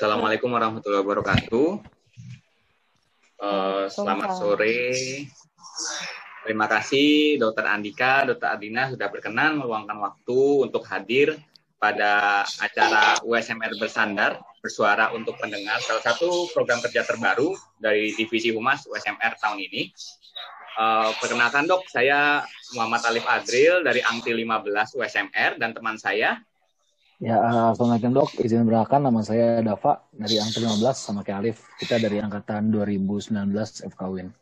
Assalamualaikum warahmatullahi wabarakatuh. Uh, selamat sore. Terima kasih Dokter Andika, Dokter Adina sudah berkenan meluangkan waktu untuk hadir pada acara USMR Bersandar bersuara untuk pendengar salah satu program kerja terbaru dari divisi Humas USMR tahun ini. Uh, perkenalkan dok, saya Muhammad Alif Adril dari Angti 15 USMR dan teman saya Ya, uh, Assalamualaikum dok. Izin berkenalkan nama saya Dava dari Angti 15 sama kayak Alif. Kita dari angkatan 2019 FKWIN.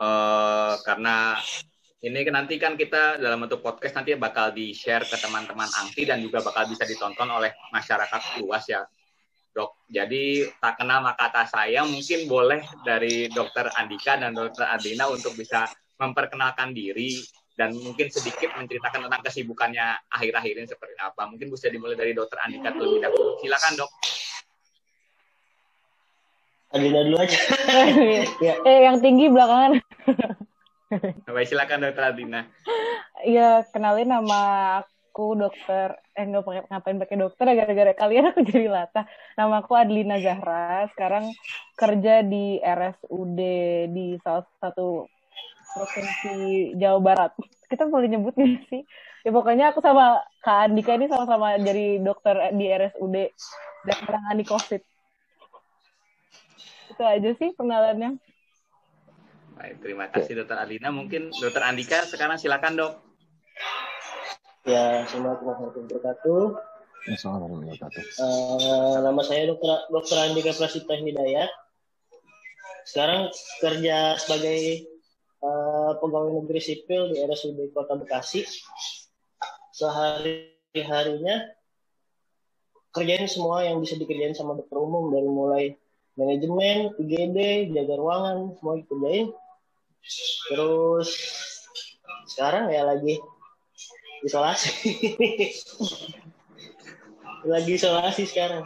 Uh, karena ini kan nanti kan kita dalam bentuk podcast nanti bakal di-share ke teman-teman Angti dan juga bakal bisa ditonton oleh masyarakat luas ya, dok. Jadi tak kenal maka kata saya mungkin boleh dari dokter Andika dan dokter Adina untuk bisa memperkenalkan diri dan mungkin sedikit menceritakan tentang kesibukannya akhir-akhir ini seperti apa. Mungkin bisa dimulai dari dokter Andika terlebih dahulu. Silakan dok. Adina dulu aja. ya. Eh yang tinggi belakangan. Baik silakan dokter Adina. Iya kenalin nama aku dokter eh nggak pakai ngapain pakai dokter ya gara-gara kalian aku jadi latah. Nama aku Adlina Zahra. Sekarang kerja di RSUD di salah satu provinsi Jawa Barat. Kita boleh nyebutnya sih. Ya pokoknya aku sama Kak Andika ini sama-sama jadi dokter di RSUD dan menangani COVID. Itu aja sih pengenalannya. Baik, terima kasih Dokter Alina. Mungkin Dokter Andika sekarang silakan dok. Ya, Assalamualaikum warahmatullahi wabarakatuh. Assalamualaikum warahmatullahi wabarakatuh. Uh, nama saya Dokter Dokter Andika Prasita Hidayat. Sekarang kerja sebagai uh, pegawai negeri sipil di RSUD Kota Bekasi. Sehari-harinya kerjain semua yang bisa dikerjain sama dokter umum dari mulai manajemen, IGD, jaga ruangan, semua dikerjain. Terus sekarang ya lagi isolasi. lagi isolasi sekarang.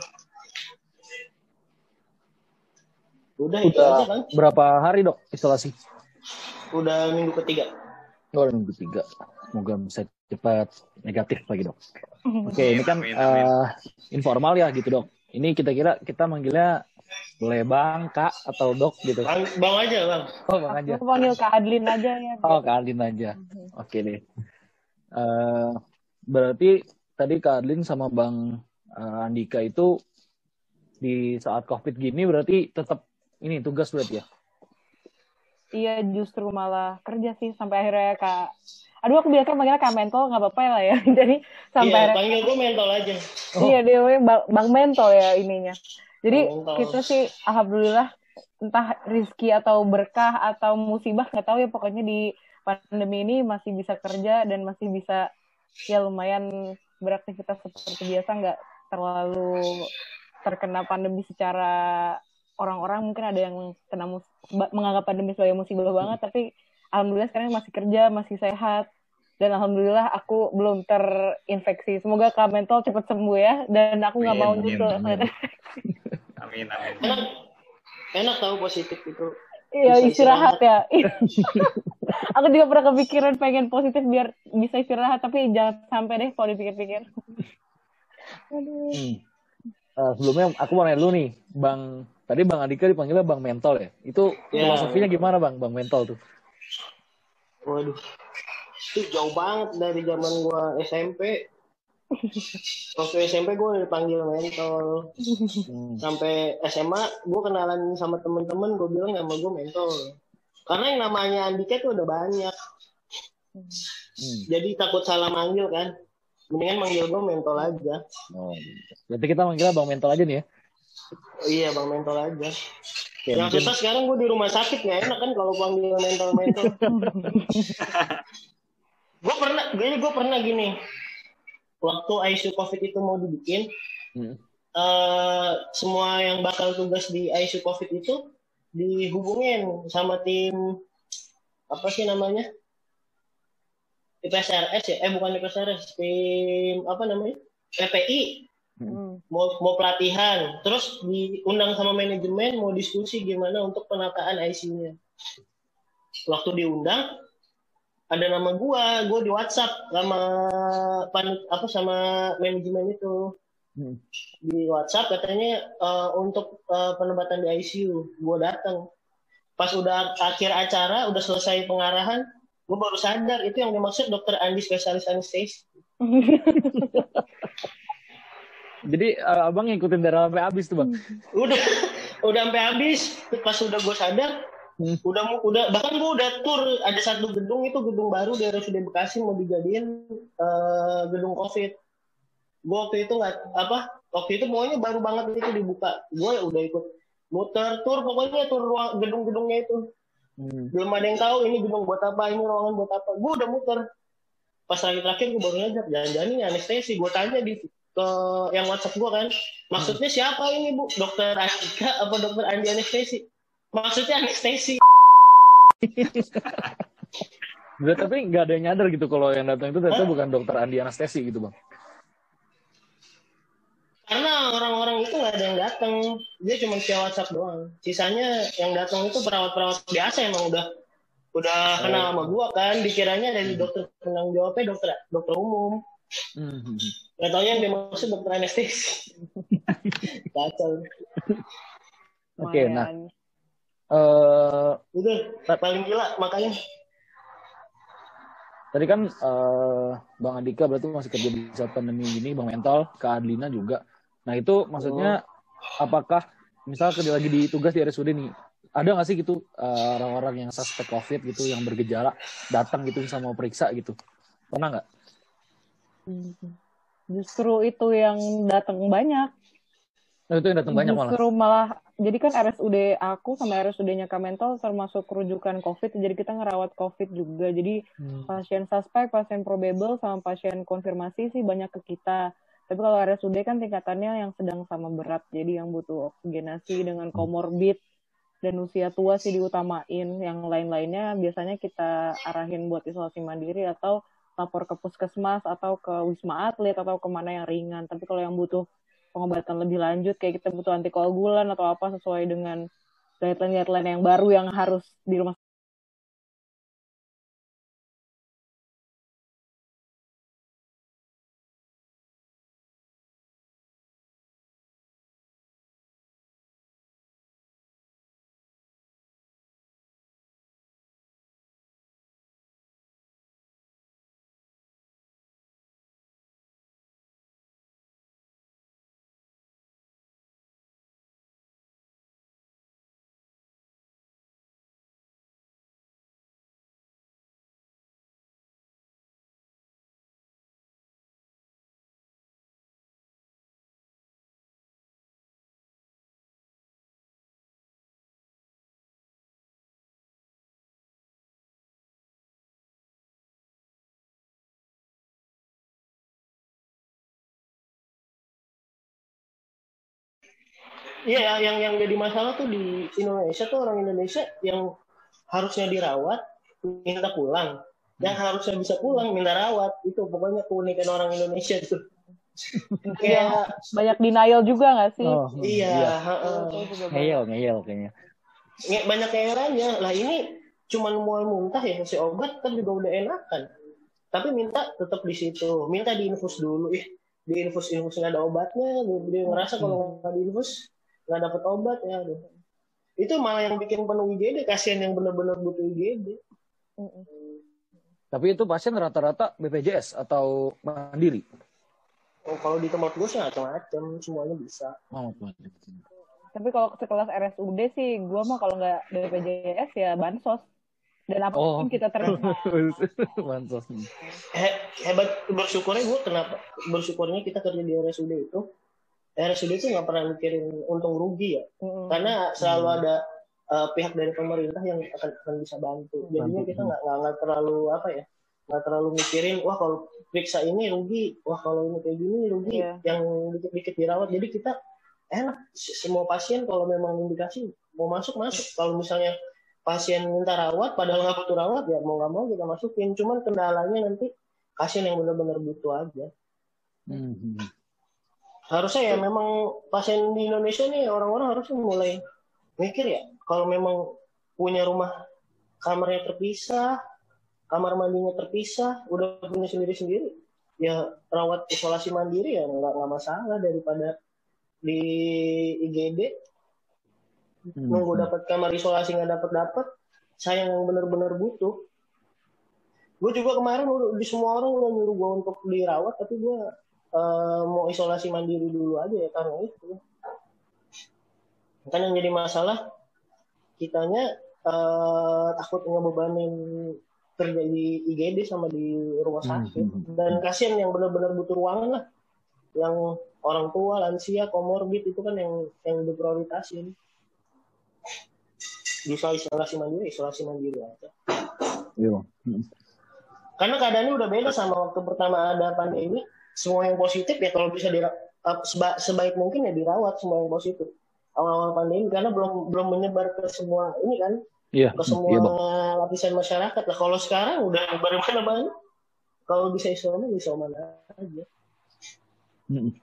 Udah, itu aja kan. Berapa hari dok isolasi? Udah minggu ketiga. Oh, minggu ketiga. Semoga bisa cepat negatif lagi dok. Oke, ini kan amin, amin. Uh, informal ya gitu dok. Ini kita kira kita manggilnya boleh bang, kak atau dok gitu. Bang, bang aja bang. Oh bang aja. Aku panggil kak Adlin aja ya. Oh kak Adlin aja. Oke deh. Uh, berarti tadi kak Adlin sama bang uh, Andika itu di saat covid gini berarti tetap ini tugas berarti ya? Iya justru malah kerja sih sampai akhirnya kak aduh aku biasa manggilnya kak mentol nggak apa-apa lah ya jadi sampai iya, panggil gue mentol aja oh. iya dia bang, bang mentol ya ininya jadi mentol. kita sih alhamdulillah entah rizki atau berkah atau musibah nggak tahu ya pokoknya di pandemi ini masih bisa kerja dan masih bisa ya lumayan beraktivitas seperti biasa nggak terlalu terkena pandemi secara orang-orang mungkin ada yang kena mus menganggap pandemi sebagai musibah banget tapi alhamdulillah sekarang masih kerja masih sehat dan alhamdulillah aku belum terinfeksi semoga kak mentol cepat sembuh ya dan aku nggak mau gitu amin, amin amin enak enak tahu positif itu Iya istirahat, ya. aku juga pernah kepikiran pengen positif biar bisa istirahat tapi jangan sampai deh kalau dipikir-pikir. Hmm. Uh, sebelumnya aku mau nanya dulu nih, Bang. Tadi Bang Andika dipanggilnya Bang Mentol ya. Itu yeah. filosofinya gimana Bang, Bang Mentol tuh? Waduh, itu jauh banget dari zaman gua SMP. Waktu SMP gue dipanggil mentol. Hmm. Sampai SMA gue kenalan sama temen-temen gue bilang nama gue mentol. Karena yang namanya Andika tuh udah banyak. Hmm. Jadi takut salah manggil kan. Mendingan manggil gue mentol aja. Oh, berarti kita manggilnya Bang Mentol aja nih ya? Oh, iya Bang Mentol aja. Oke, yang mungkin... susah sekarang gue di rumah sakit nggak enak kan kalau panggil mentol-mentol. gue pernah, gue gue pernah gini waktu ICU COVID itu mau dibikin, hmm. uh, semua yang bakal tugas di ICU COVID itu dihubungin sama tim apa sih namanya? IPSRS ya? Eh bukan IPSRS, tim apa namanya? PPI. Hmm. Mau mau pelatihan, terus diundang sama manajemen mau diskusi gimana untuk penataan ICU-nya. Waktu diundang, ada nama gua, gua di WhatsApp sama pan apa sama manajemen itu. hmm. di WhatsApp katanya uh, untuk uh, penempatan di ICU gue datang pas udah akhir acara udah selesai pengarahan gue baru sadar itu yang dimaksud dokter Andi spesialis anestesi jadi uh, abang ngikutin dari sampai habis tuh bang? Udah udah sampai habis. Pas udah gue sadar hmm. udah udah bahkan gue udah tur ada satu gedung itu gedung baru di RSUD Bekasi mau dijadiin uh, gedung covid. Gue waktu itu nggak apa waktu itu pokoknya baru banget itu dibuka. Gue udah ikut muter tur pokoknya tur ruang gedung-gedungnya itu. Hmm. belum ada yang tahu ini gedung buat apa ini ruangan buat apa. Gue udah muter. Pas terakhir-terakhir gue baru ngajak jangan-jangan ini anestesi gue tanya di ke yang WhatsApp gue kan. Maksudnya hmm. siapa ini bu? Dokter Andika apa dokter Andi anestesi? Maksudnya anestesi. Gak, tapi nggak ada yang nyadar gitu kalau yang datang itu ternyata bukan dokter Andi anestesi gitu bang. Karena orang-orang itu nggak ada yang datang. Dia cuma via WhatsApp doang. Sisanya yang datang itu perawat-perawat biasa emang udah udah oh. kenal sama gua kan. Dikiranya dari dokter penanggung jawabnya dokter dokter umum hmm. nggak tahu yang dimaksud dokter anestesi kacau oke okay, nah uh, itu paling gila makanya Tadi kan uh, Bang Andika berarti masih kerja di saat pandemi ini, Bang Mental, Kak Adlina juga. Nah itu maksudnya oh. apakah misal kerja lagi di tugas di RSUD nih, ada nggak sih gitu uh, orang-orang yang suspek COVID gitu yang bergejala datang gitu sama periksa gitu, pernah nggak? Justru itu yang datang banyak. Oh, itu yang datang banyak malah. Justru malah jadi kan RSUD aku sama RSUD-nya Kamental termasuk rujukan COVID, jadi kita ngerawat COVID juga. Jadi hmm. pasien suspek, pasien probable, sama pasien konfirmasi sih banyak ke kita. Tapi kalau RSUD kan tingkatannya yang sedang sama berat, jadi yang butuh oksigenasi dengan komorbid dan usia tua sih diutamain. Yang lain-lainnya biasanya kita arahin buat isolasi mandiri atau lapor ke puskesmas atau ke wisma atlet atau ke mana yang ringan. Tapi kalau yang butuh pengobatan lebih lanjut, kayak kita butuh antikoagulan atau apa sesuai dengan guideline-guideline yang baru yang harus di rumah Iya, yang yang jadi masalah tuh di Indonesia tuh orang Indonesia yang harusnya dirawat minta pulang, yang harusnya bisa pulang minta rawat itu pokoknya keunikan orang Indonesia tuh. Kayak banyak denial juga gak sih? Oh, iya, iya. ngeyel ngeyel kayaknya. Banyak herannya. Lah ini cuman mual muntah ya kasih obat kan juga udah enakan. Tapi minta tetap di situ, minta diinfus dulu. Ih, diinfus infus nggak ada obatnya, dia ngerasa kalau nggak diinfus nggak dapat obat ya itu malah yang bikin penuh IGD kasihan yang benar-benar butuh IGD tapi itu pasien rata-rata BPJS atau mandiri? Oh, kalau di tempat gue sih macam-macam semuanya bisa. Oh, tapi kalau sekelas RSUD sih gue mah kalau nggak BPJS ya bansos. Dan apa pun oh. kita terima. Bansos. He, hebat bersyukurnya gue kenapa bersyukurnya kita kerja di RSUD itu RSUD itu nggak pernah mikirin untung rugi ya, hmm. karena selalu hmm. ada uh, pihak dari pemerintah yang akan, akan bisa bantu. Jadinya kita nggak nggak terlalu apa ya, nggak terlalu mikirin wah kalau periksa ini rugi, wah kalau ini kayak gini rugi, yeah. yang dikit-dikit dirawat. Jadi kita enak semua pasien kalau memang indikasi mau masuk masuk. Kalau misalnya pasien minta rawat padahal nggak butuh rawat ya mau nggak mau kita masukin. Cuman kendalanya nanti pasien yang benar-benar butuh aja. Hmm harusnya ya memang pasien di Indonesia nih orang-orang harusnya mulai mikir ya kalau memang punya rumah kamarnya terpisah kamar mandinya terpisah udah punya sendiri-sendiri ya rawat isolasi mandiri ya nggak nggak masalah daripada di IGD hmm. nunggu dapat kamar isolasi nggak dapat dapat saya yang benar-benar butuh. Gue juga kemarin di semua orang udah nyuruh gue untuk dirawat tapi gue uh, mau isolasi mandiri dulu aja ya karena itu. Kan yang jadi masalah kitanya uh, takut ngebebanin kerja di IGD sama di rumah hmm, sakit. hmm, hmm. dan kasihan yang benar-benar butuh ruangan lah. Yang orang tua lansia komorbid itu kan yang yang diprioritasin. Bisa isolasi mandiri isolasi mandiri aja. Iya. karena keadaannya udah beda sama waktu pertama ada pandemi semua yang positif ya kalau bisa dira seba sebaik mungkin ya dirawat semua yang positif awal-awal pandemi karena belum belum menyebar ke semua ini kan Iya. Ke semua iya, lapisan masyarakat lah. Kalau sekarang udah bagaimana banyak. Kalau bisa isoman, bisa mana aja. Hmm.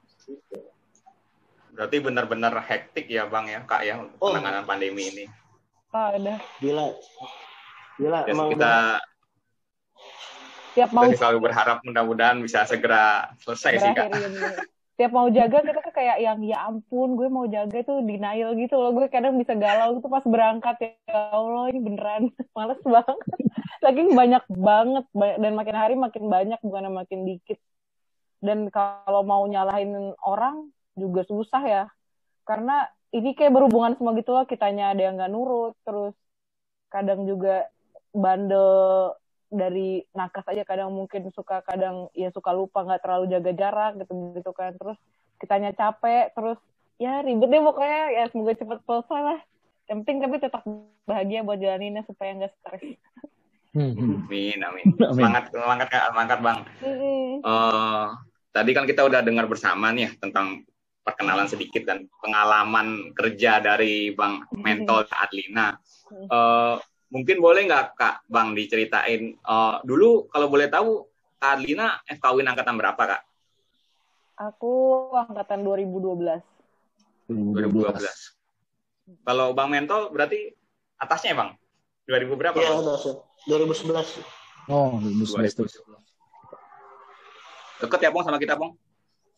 Berarti benar-benar hektik ya bang ya kak ya oh. penanganan pandemi ini. Ah, ada. Gila. Gila. Jadi kita tiap mau selalu berharap mudah-mudahan bisa segera selesai sih kak. Tiap mau jaga kita tuh kayak yang ya ampun gue mau jaga tuh denial gitu loh. Gue kadang bisa galau gitu pas berangkat ya Allah ini beneran males banget. Lagi banyak banget dan makin hari makin banyak bukan makin dikit. Dan kalau mau nyalahin orang juga susah ya. Karena ini kayak berhubungan semua gitu loh kitanya ada yang nggak nurut terus kadang juga bandel dari nakas aja kadang mungkin suka kadang ya suka lupa nggak terlalu jaga jarak gitu gitu kan. Terus kitanya capek terus ya ribet deh pokoknya. Ya semoga cepet selesai lah. Yang penting tapi tetap bahagia buat jalaninnya supaya nggak stres. Hmm, hmm. amin amin. Semangat semangat kak. Semangat bang. Uh, tadi kan kita udah dengar bersama nih ya tentang perkenalan sedikit dan pengalaman kerja dari bang Mentol Adlina. Uh, mungkin boleh nggak kak bang diceritain uh, dulu kalau boleh tahu kak Adlina FKWin angkatan berapa kak? Aku angkatan 2012. 2012. Kalau bang Mentol berarti atasnya bang? 2000 berapa? Iya, 2011. Oh, 2011. 2011. Deket ya, Bang, sama kita, Bang?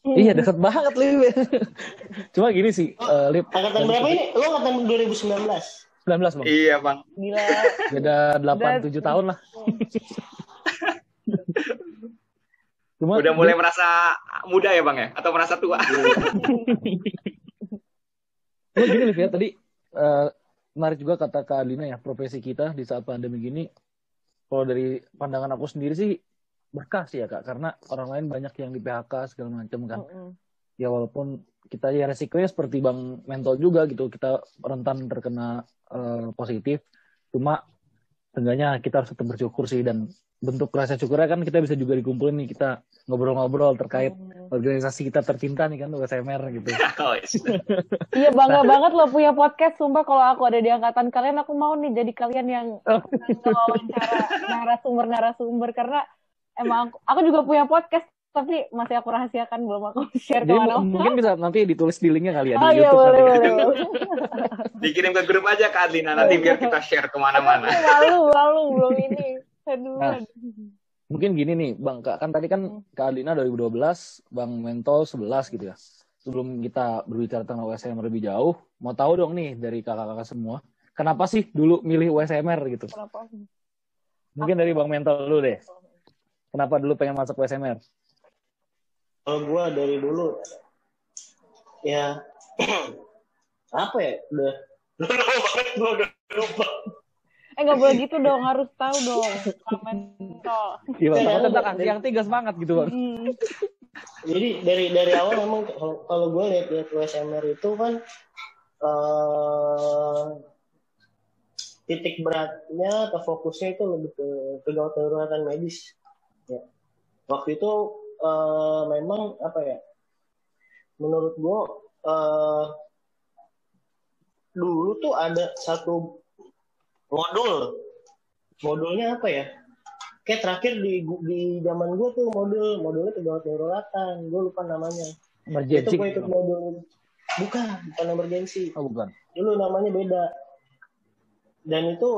Iya, deket banget, Lip. Cuma gini sih, oh, uh, Lip. Angkatan berapa ini? Lo angkatan 2019? 19 bang. Iya bang. Gila. Beda 8 7 tahun lah. Cuma, Udah mulai dia... merasa muda ya bang ya? Atau merasa tua? Cuma gini Liv ya, tadi uh, menarik juga kata Kak Alina ya, profesi kita di saat pandemi gini, kalau dari pandangan aku sendiri sih berkah sih ya kak, karena orang lain banyak yang di PHK segala macam kan. Mm -hmm. Ya walaupun kita ya resikonya seperti bang mental juga gitu, kita rentan terkena uh, positif. Cuma seenggaknya kita harus tetap bersyukur sih. Dan bentuk rasa syukurnya kan kita bisa juga dikumpulin nih. Kita ngobrol-ngobrol terkait organisasi kita tercinta nih kan USMR gitu. Oh, iya. Bangga nah. banget loh punya podcast. Sumpah kalau aku ada di angkatan kalian aku mau nih jadi kalian yang wawancara narasumber-narasumber. Karena emang aku, aku juga punya podcast tapi masih aku rahasiakan belum aku share ke mana mungkin bisa nanti ditulis di linknya kali ya oh, di iya, YouTube boleh, boleh, boleh. dikirim ke grup aja ke Adlina. Nanti biar kita share ke mana-mana. Lalu lalu belum ini. Aduh, nah, mungkin gini nih bang kak. Kan tadi kan hmm. ke Adlina 2012 bang Mentol 11 gitu ya. Sebelum kita berbicara tentang USMR lebih jauh mau tahu dong nih dari kakak-kakak semua kenapa sih dulu milih USMR gitu? Kenapa? mungkin dari bang Mentol dulu deh. Kenapa dulu pengen masuk USMR kalau gue dari dulu ya apa ya udah. Gue udah lupa eh nggak boleh gitu dong harus tahu dong. Mental gimana ya, tentang yang tiga semangat gitu bang. Hmm. jadi dari dari awal memang kalau gue lihat lihat USMR itu kan uh, titik beratnya atau fokusnya itu lebih ke darurat medis. Ya. waktu itu uh, memang apa ya menurut gue uh, dulu tuh ada satu modul. Modulnya apa ya? Kayak terakhir di di zaman gue tuh modul modulnya pegawai daruratan gue lupa namanya. Emergency. Itu gue ikut modul. Bukan bukan emergency. Oh bukan. Dulu namanya beda. Dan itu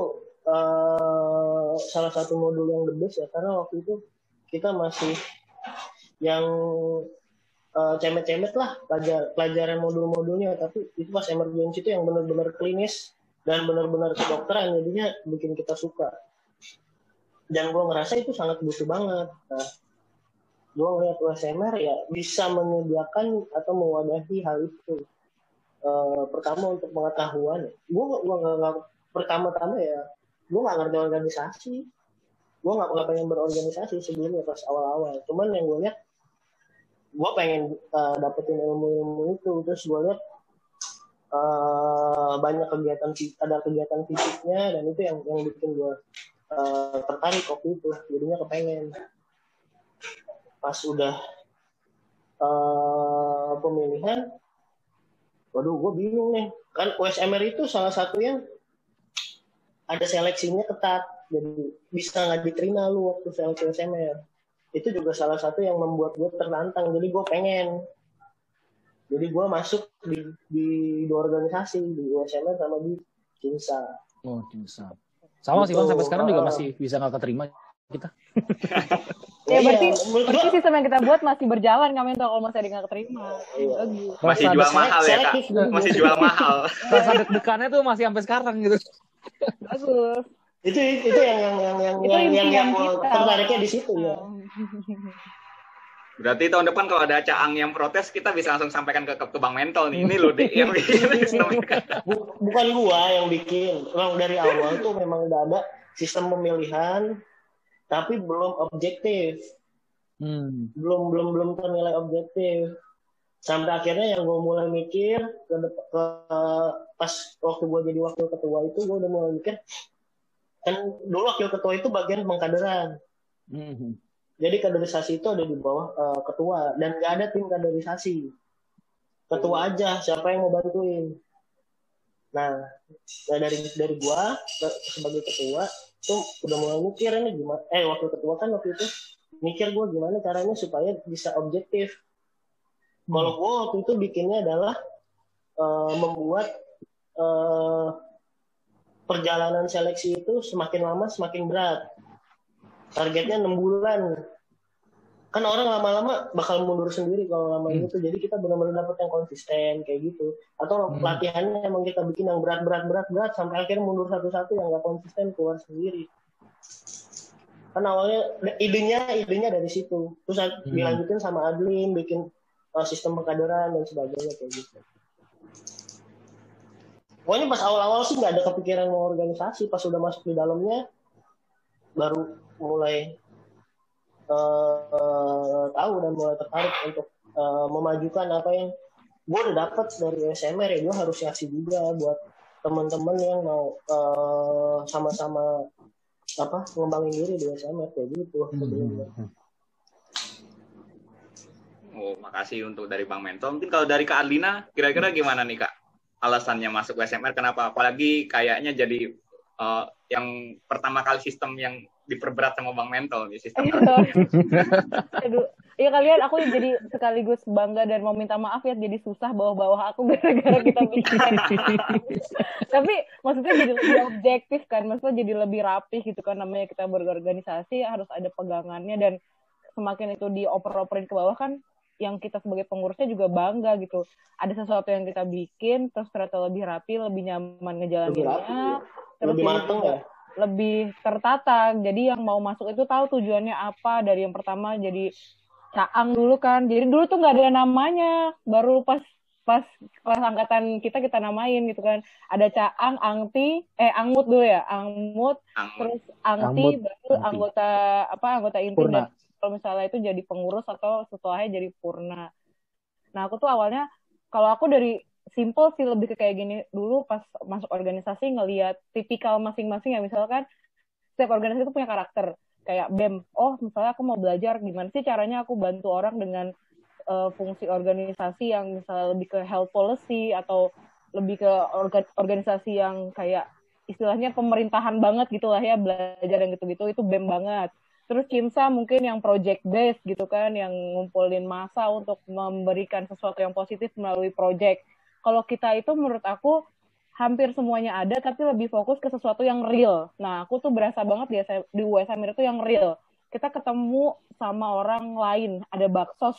uh, salah satu modul yang the best ya karena waktu itu kita masih yang uh, cemet-cemet lah pelajar, pelajaran modul-modulnya. Tapi itu pas emergency itu yang benar-benar klinis dan benar-benar kedokteran jadinya bikin kita suka. Dan gue ngerasa itu sangat butuh banget. Nah, gue ngeliat USMR ya bisa menyediakan atau mewadahi hal itu. Uh, pertama untuk pengetahuan. Gue gue nggak pertama-tama ya gue nggak ngerti organisasi. Gue nggak pengen berorganisasi sebelumnya pas awal-awal. Cuman yang gue lihat gue pengen uh, dapetin ilmu-ilmu itu. Terus gue lihat uh, banyak kegiatan ada kegiatan fisiknya dan itu yang yang bikin gue uh, tertarik waktu itu. Jadinya kepengen. Pas udah uh, pemilihan waduh gue bingung nih. Kan USMR itu salah satu yang ada seleksinya ketat. Jadi bisa nggak diterima lu waktu seleksi USMR itu juga salah satu yang membuat gue tertantang. Jadi gue pengen. Jadi gue masuk di, di dua organisasi di USMR sama di Kinsa. Oh Kinsa. Sama sih bang. Sampai sekarang juga masih bisa nggak keterima kita. Ya berarti iya, berarti sistem yang kita buat masih berjalan kami tuh kalau masih ada nggak keterima. Iya. masih jual mahal ya kak? masih jual mahal. Rasa deg-degannya tuh masih sampai sekarang gitu. Bagus itu itu yang yang yang yang itu yang, yang, yang, yang tertariknya di situ ya Berarti tahun depan kalau ada Caang yang protes, kita bisa langsung sampaikan ke, ke, Bang Mentol nih. Ini loh, yang bikin. Bukan gua yang bikin. Memang dari awal tuh memang udah ada sistem pemilihan, tapi belum objektif. Hmm. Belum belum belum ternilai objektif. Sampai akhirnya yang gue mulai mikir ke, ke pas waktu gue jadi wakil ketua itu gue udah mulai mikir kan dulu wakil ketua itu bagian pengkaderan. Mm-hmm. Jadi kaderisasi itu ada di bawah uh, ketua dan nggak ada tim kaderisasi. Ketua oh. aja siapa yang mau bantuin. Nah, nah dari dari gua sebagai ketua tuh udah mulai mikir ini gimana. Eh waktu ketua kan waktu itu mikir gua gimana caranya supaya bisa objektif. Kalau gua waktu itu bikinnya adalah uh, membuat uh, perjalanan seleksi itu semakin lama semakin berat. Targetnya enam bulan. Kan orang lama-lama bakal mundur sendiri kalau lama hmm. itu. Jadi kita benar-benar dapat yang konsisten kayak gitu. Atau hmm. latihannya emang kita bikin yang berat-berat berat-berat sampai akhirnya mundur satu-satu yang nggak konsisten keluar sendiri. Kan awalnya idenya idenya dari situ. Terus hmm. dilanjutin sama Adlin bikin uh, sistem pengkaderan dan sebagainya kayak gitu. Pokoknya pas awal-awal sih nggak ada kepikiran mau organisasi, pas udah masuk di dalamnya baru mulai uh, uh, tahu dan mulai tertarik untuk uh, memajukan apa yang gue udah dapat dari SMR ya gue harus ngasih juga buat teman-teman yang mau sama sama-sama apa ngembangin diri di SMR kayak gitu. Hmm. Oh, makasih untuk dari Bang Mento. Mungkin kalau dari Kak Adlina, kira-kira gimana nih Kak? Alasannya masuk SMR kenapa apalagi kayaknya jadi uh, yang pertama kali sistem yang diperberat sama Bang Mental nih sistem. Iya. Ya kalian aku jadi sekaligus bangga dan mau minta maaf ya jadi susah bawah-bawah aku gara-gara kita bikin. Tapi maksudnya jadi lebih objektif kan, maksudnya jadi lebih rapi gitu kan namanya kita berorganisasi harus ada pegangannya dan semakin itu dioper-operin ke bawah kan yang kita sebagai pengurusnya juga bangga gitu. Ada sesuatu yang kita bikin terus ternyata lebih rapi, lebih nyaman ngejalaninnya. Lebih, ya. terus lebih matang ya. Lebih tertata. Jadi yang mau masuk itu tahu tujuannya apa. Dari yang pertama jadi caang dulu kan. Jadi dulu tuh nggak ada namanya. Baru pas pas kelas angkatan kita kita namain gitu kan ada caang angti eh angmut dulu ya angmut, angmut. terus angti angmut, baru angti. anggota apa anggota inti Purna. dan kalau misalnya itu jadi pengurus atau setelahnya jadi purna. Nah aku tuh awalnya kalau aku dari simple sih lebih ke kayak gini dulu pas masuk organisasi ngelihat tipikal masing-masing ya misalkan setiap organisasi itu punya karakter kayak BEM. Oh misalnya aku mau belajar gimana sih caranya aku bantu orang dengan uh, fungsi organisasi yang misalnya lebih ke health policy atau lebih ke orga organisasi yang kayak istilahnya pemerintahan banget gitu lah ya belajar yang gitu-gitu itu BEM banget Terus Kimsa mungkin yang project based gitu kan, yang ngumpulin masa untuk memberikan sesuatu yang positif melalui project. Kalau kita itu menurut aku hampir semuanya ada, tapi lebih fokus ke sesuatu yang real. Nah, aku tuh berasa banget di, di USM itu yang real. kita ketemu sama orang lain ada baksos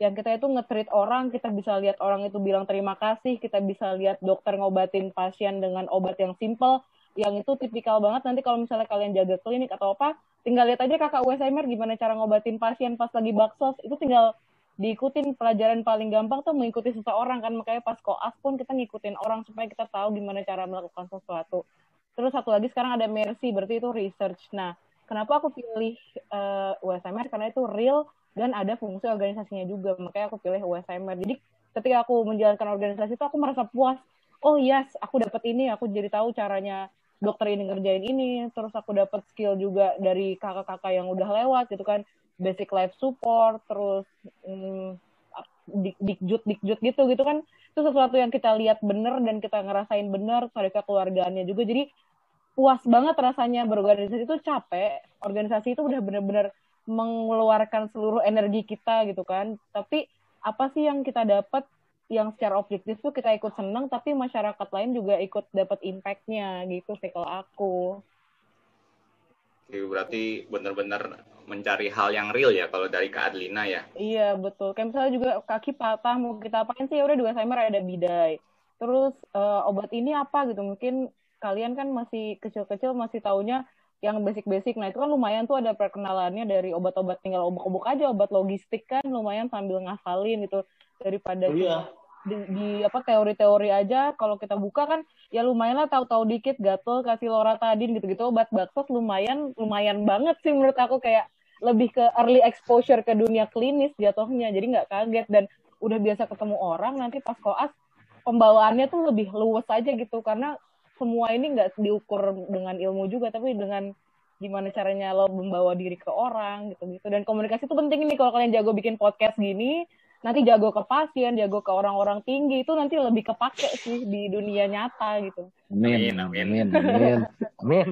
yang kita itu nge-treat orang kita bisa lihat orang itu bilang terima kasih kita bisa lihat dokter ngobatin pasien dengan obat yang simple yang itu tipikal banget nanti kalau misalnya kalian jaga klinik atau apa tinggal lihat aja kakak USMR gimana cara ngobatin pasien pas lagi baksos. Itu tinggal diikutin pelajaran paling gampang tuh mengikuti seseorang kan. Makanya pas koas pun kita ngikutin orang supaya kita tahu gimana cara melakukan sesuatu. Terus satu lagi sekarang ada Mercy berarti itu research. Nah kenapa aku pilih uh, eh, USMR karena itu real dan ada fungsi organisasinya juga. Makanya aku pilih USMR jadi ketika aku menjalankan organisasi itu aku merasa puas. Oh yes aku dapat ini. Aku jadi tahu caranya dokter ini ngerjain ini terus aku dapat skill juga dari kakak-kakak yang udah lewat gitu kan. Basic life support terus dik dikjut dikjut gitu gitu kan. Itu sesuatu yang kita lihat bener dan kita ngerasain bener mereka keluarganya juga. Jadi puas banget rasanya berorganisasi itu capek. Organisasi itu udah bener-bener mengeluarkan seluruh energi kita gitu kan. Tapi apa sih yang kita dapat yang secara objektif tuh kita ikut seneng tapi masyarakat lain juga ikut dapat impactnya gitu sih kalau aku Oke, berarti benar-benar mencari hal yang real ya kalau dari Kak Adlina ya. Iya, betul. Kayak misalnya juga kaki patah mau kita apain sih ya udah dua timer ada bidai. Terus uh, obat ini apa gitu. Mungkin kalian kan masih kecil-kecil masih taunya yang basic-basic. Nah, itu kan lumayan tuh ada perkenalannya dari obat-obat tinggal obok-obok aja, obat logistik kan lumayan sambil ngafalin gitu daripada oh, iya. Di, di apa teori-teori aja. Kalau kita buka kan ya lumayan lah tahu-tahu dikit gatel kasih loratadin gitu-gitu. Obat baksos lumayan lumayan banget sih menurut aku. Kayak lebih ke early exposure ke dunia klinis jatuhnya. Jadi nggak kaget. Dan udah biasa ketemu orang nanti pas koas pembawaannya tuh lebih luwes aja gitu. Karena semua ini nggak diukur dengan ilmu juga tapi dengan gimana caranya lo membawa diri ke orang gitu gitu dan komunikasi itu penting nih kalau kalian jago bikin podcast gini nanti jago ke pasien jago ke orang-orang tinggi itu nanti lebih kepake sih di dunia nyata gitu amin amin amin amin, amin.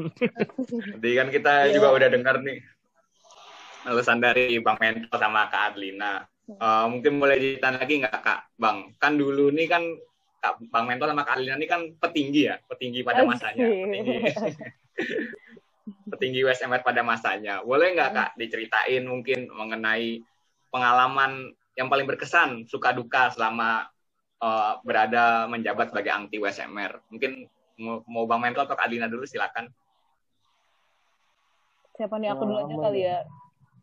Jadi kan kita yeah. juga udah dengar nih alasan dari Bang Mento sama Kak Adlina uh, mungkin boleh ditanya lagi nggak Kak Bang kan dulu nih kan Bang Mentor sama Kak Alina ini kan petinggi ya, petinggi pada masanya, petinggi, petinggi USMR pada masanya. Boleh nggak Kak diceritain mungkin mengenai pengalaman yang paling berkesan, suka duka selama uh, berada menjabat sebagai anti USMR? Mungkin mau, mau Bang Mentor atau Kak Alina dulu silakan. Siapa nih aku dulu aja kali ya.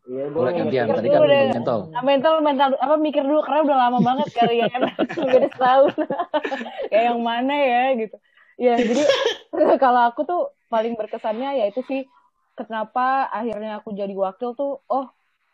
Iya, boleh gantian. Tadi kan udah, mental. Mental, mental, apa mikir dulu karena udah lama banget kali ya kan, udah setahun. Kayak yang mana ya gitu. Ya, jadi kalau aku tuh paling berkesannya ya itu sih kenapa akhirnya aku jadi wakil tuh, oh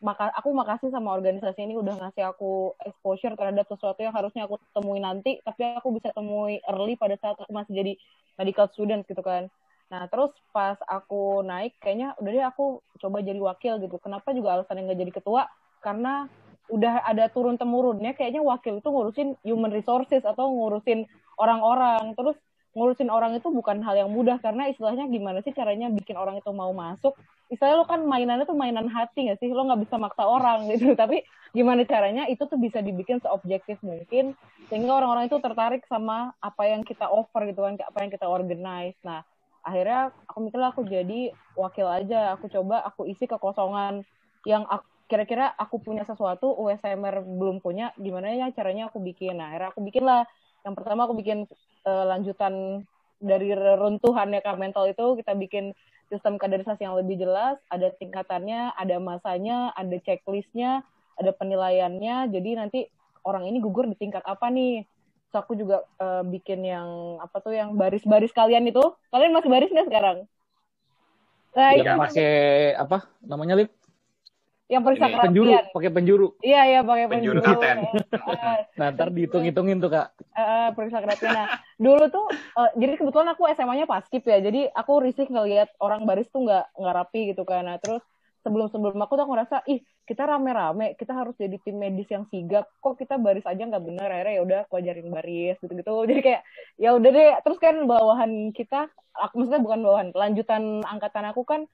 maka aku makasih sama organisasi ini udah ngasih aku exposure terhadap sesuatu yang harusnya aku temui nanti, tapi aku bisa temui early pada saat aku masih jadi medical student gitu kan. Nah, terus pas aku naik, kayaknya udah deh aku coba jadi wakil gitu. Kenapa juga alasan yang gak jadi ketua? Karena udah ada turun temurunnya, kayaknya wakil itu ngurusin human resources atau ngurusin orang-orang. Terus ngurusin orang itu bukan hal yang mudah karena istilahnya gimana sih caranya bikin orang itu mau masuk? Istilahnya lo kan mainannya tuh mainan hati gak sih? Lo nggak bisa maksa orang gitu. Tapi gimana caranya itu tuh bisa dibikin seobjektif mungkin sehingga orang-orang itu tertarik sama apa yang kita offer gitu kan apa yang kita organize. Nah akhirnya aku mikir aku jadi wakil aja. Aku coba aku isi kekosongan yang kira-kira aku punya sesuatu USMR belum punya gimana ya caranya aku bikin? Nah akhirnya aku bikin lah yang pertama aku bikin uh, lanjutan dari runtuhannya kak mental itu kita bikin sistem kaderisasi yang lebih jelas ada tingkatannya ada masanya ada checklistnya ada penilaiannya jadi nanti orang ini gugur di tingkat apa nih Terus aku juga uh, bikin yang apa tuh yang baris-baris kalian itu. Kalian masih baris nggak sekarang? Nah, ya, pakai apa namanya lip? Yang periksa kerapian. Penjuru, pakai penjuru. Iya, iya pakai penjuru. penjuru. nah, ntar dihitung-hitung tuh, Kak. Uh, periksa kerapian. Nah, dulu tuh uh, jadi kebetulan aku SMA-nya paskip ya. Jadi aku risih ngeliat orang baris tuh nggak nggak rapi gitu kan. Nah, terus sebelum sebelum aku tuh aku ngerasa ih kita rame-rame kita harus jadi tim medis yang sigap kok kita baris aja nggak bener akhirnya ya udah aku ajarin baris gitu gitu jadi kayak ya udah deh terus kan bawahan kita aku maksudnya bukan bawahan lanjutan angkatan aku kan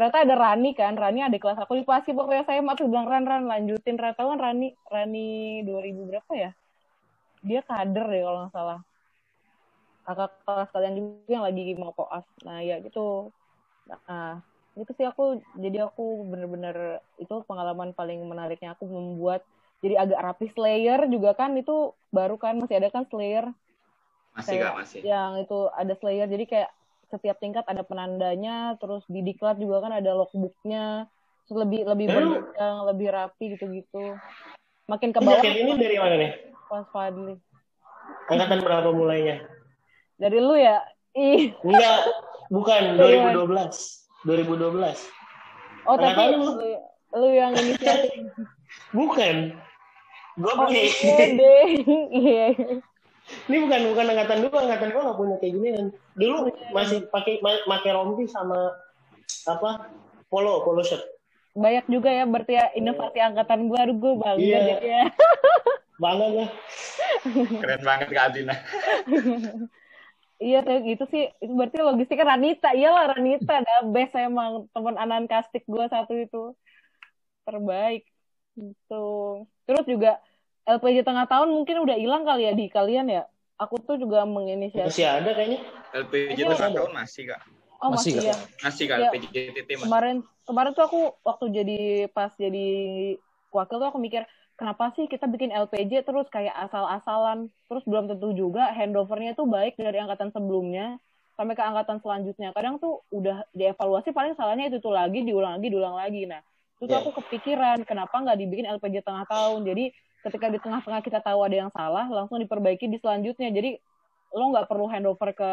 ternyata ada Rani kan Rani ada kelas aku di pasti pokoknya saya mau bilang Ran Ran lanjutin. Ternyata kan Rani Rani 2000 berapa ya? Dia kader deh kalau nggak salah. Kakak kelas kalian juga yang lagi mau koas. Nah ya gitu. Nah itu sih aku jadi aku bener-bener itu pengalaman paling menariknya aku membuat jadi agak rapi Slayer juga kan itu baru kan masih ada kan Slayer. Masih kayak, masih. yang itu ada Slayer jadi kayak setiap tingkat ada penandanya terus di diklat juga kan ada logbooknya. Lebih lebih berjenjang lebih rapi gitu-gitu. Makin ke bawah ini dari mana nih? Pas Fadli. Angkatan berapa mulainya? Dari lu ya? Ih. Enggak bukan 2012 2012. Oh, tapi lu, lu yang ini Bukan. Gue oh, punya. Iya. Ini bukan bukan angkatan dua, angkatan dua gak punya kayak gini kan. Dulu masih pakai pakai rompi sama apa? Polo, polo shirt. Banyak juga ya berarti ya inovasi angkatan gua, aduh gue bangga yeah. ya. Bangga lah. Keren banget Kak Adina. Iya kayak gitu sih. Itu berarti logistiknya Ranita. Iyalah Ranita dah best emang teman anan kastik gue satu itu. Terbaik. Gitu. Terus juga LPG tengah tahun mungkin udah hilang kali ya di kalian ya. Aku tuh juga menginisiasi. Masih ada kayaknya. LPG tengah tahun masih kak. Oh masih, masih ya. Masih kak ya. LPG TT masih. Kemarin kemarin tuh aku waktu jadi pas jadi wakil tuh aku mikir kenapa sih kita bikin LPJ terus kayak asal-asalan terus belum tentu juga handovernya tuh baik dari angkatan sebelumnya sampai ke angkatan selanjutnya kadang tuh udah dievaluasi paling salahnya itu tuh lagi diulang lagi diulang lagi nah terus yeah. aku kepikiran kenapa nggak dibikin LPJ tengah tahun jadi ketika di tengah-tengah kita tahu ada yang salah langsung diperbaiki di selanjutnya. Jadi lo nggak perlu handover ke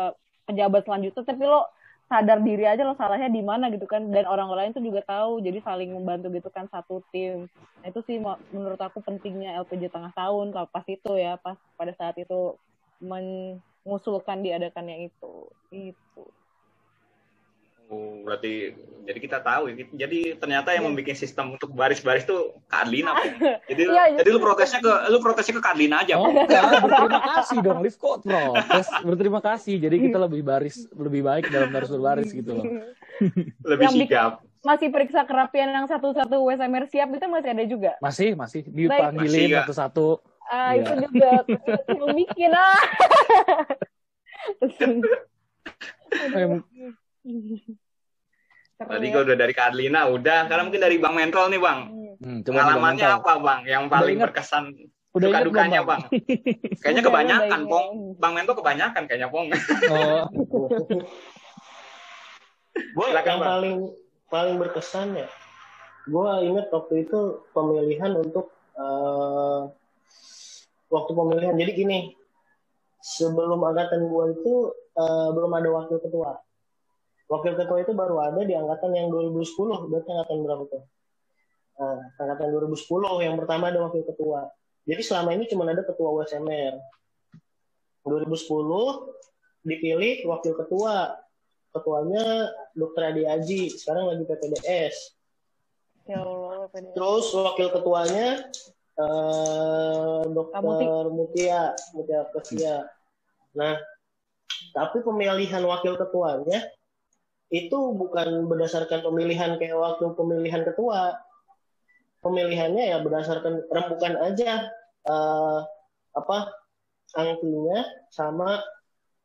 pejabat selanjutnya tapi lo sadar diri aja lo salahnya di mana gitu kan. Dan orang lain tuh juga tahu jadi saling membantu gitu kan satu tim. Nah, itu sih menurut aku pentingnya LPJ tengah tahun kalau pas itu ya pas pada saat itu mengusulkan diadakannya itu. Itu berarti jadi kita tahu jadi ternyata yang iya. membuat sistem untuk baris-baris tuh Kak Adlina. Jadi ya, jadi lu protesnya ke lu protesnya ke Kak Adlina aja. Oh, enggak, berterima kasih dong. Liv kok protes? Berterima kasih. Jadi kita lebih baris lebih baik dalam baris berbaris gitu loh. lebih sigap. Masih periksa kerapian yang satu-satu WSMR siap itu masih ada juga? Masih, masih dipanggilin satu-satu. Ah, ya. itu juga membuat ah. Tadi kalau udah dari Kak Adlina, udah. Sekarang mungkin dari Bang Mentrol nih, Bang. Hmm, Pengalamannya apa, Bang? Yang paling berkesan udah suka dukanya, bang? bang? Kayaknya kebanyakan, Pong. Bang Mentrol kebanyakan kayaknya, Pong. Oh. gue yang paling paling berkesan ya, gue inget waktu itu pemilihan untuk uh, waktu pemilihan. Jadi gini, sebelum angkatan gue itu uh, belum ada wakil ketua wakil ketua itu baru ada di angkatan yang 2010 berarti angkatan berapa tuh? Nah, angkatan 2010 yang pertama ada wakil ketua. Jadi selama ini cuma ada ketua USMR 2010 dipilih wakil ketua. Ketuanya Dokter Adi Aji sekarang lagi PPDS ya Allah PPDS. terus wakil ketuanya uh, Dokter Mutia Mutia Kesia nah tapi pemilihan wakil ketuanya itu bukan berdasarkan pemilihan kayak waktu pemilihan ketua. Pemilihannya ya berdasarkan rembukan aja uh, apa angkinya sama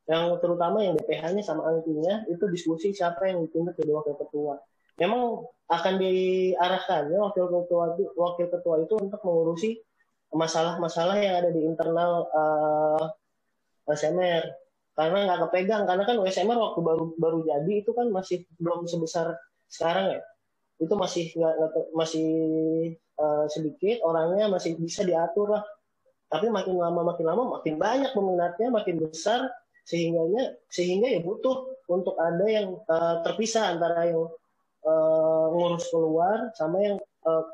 yang terutama yang DPH-nya sama angkinya. Itu diskusi siapa yang ditunjuk jadi wakil ketua. Memang akan diarahkannya wakil ketua wakil ketua itu untuk mengurusi masalah-masalah yang ada di internal uh, eh, SMR karena nggak kepegang karena kan USMR waktu baru baru jadi itu kan masih belum sebesar sekarang ya. Itu masih nggak masih uh, sedikit orangnya masih bisa diatur lah. Tapi makin lama makin lama makin banyak peminatnya makin besar sehingganya sehingga ya butuh untuk ada yang uh, terpisah antara yang uh, ngurus keluar sama yang uh,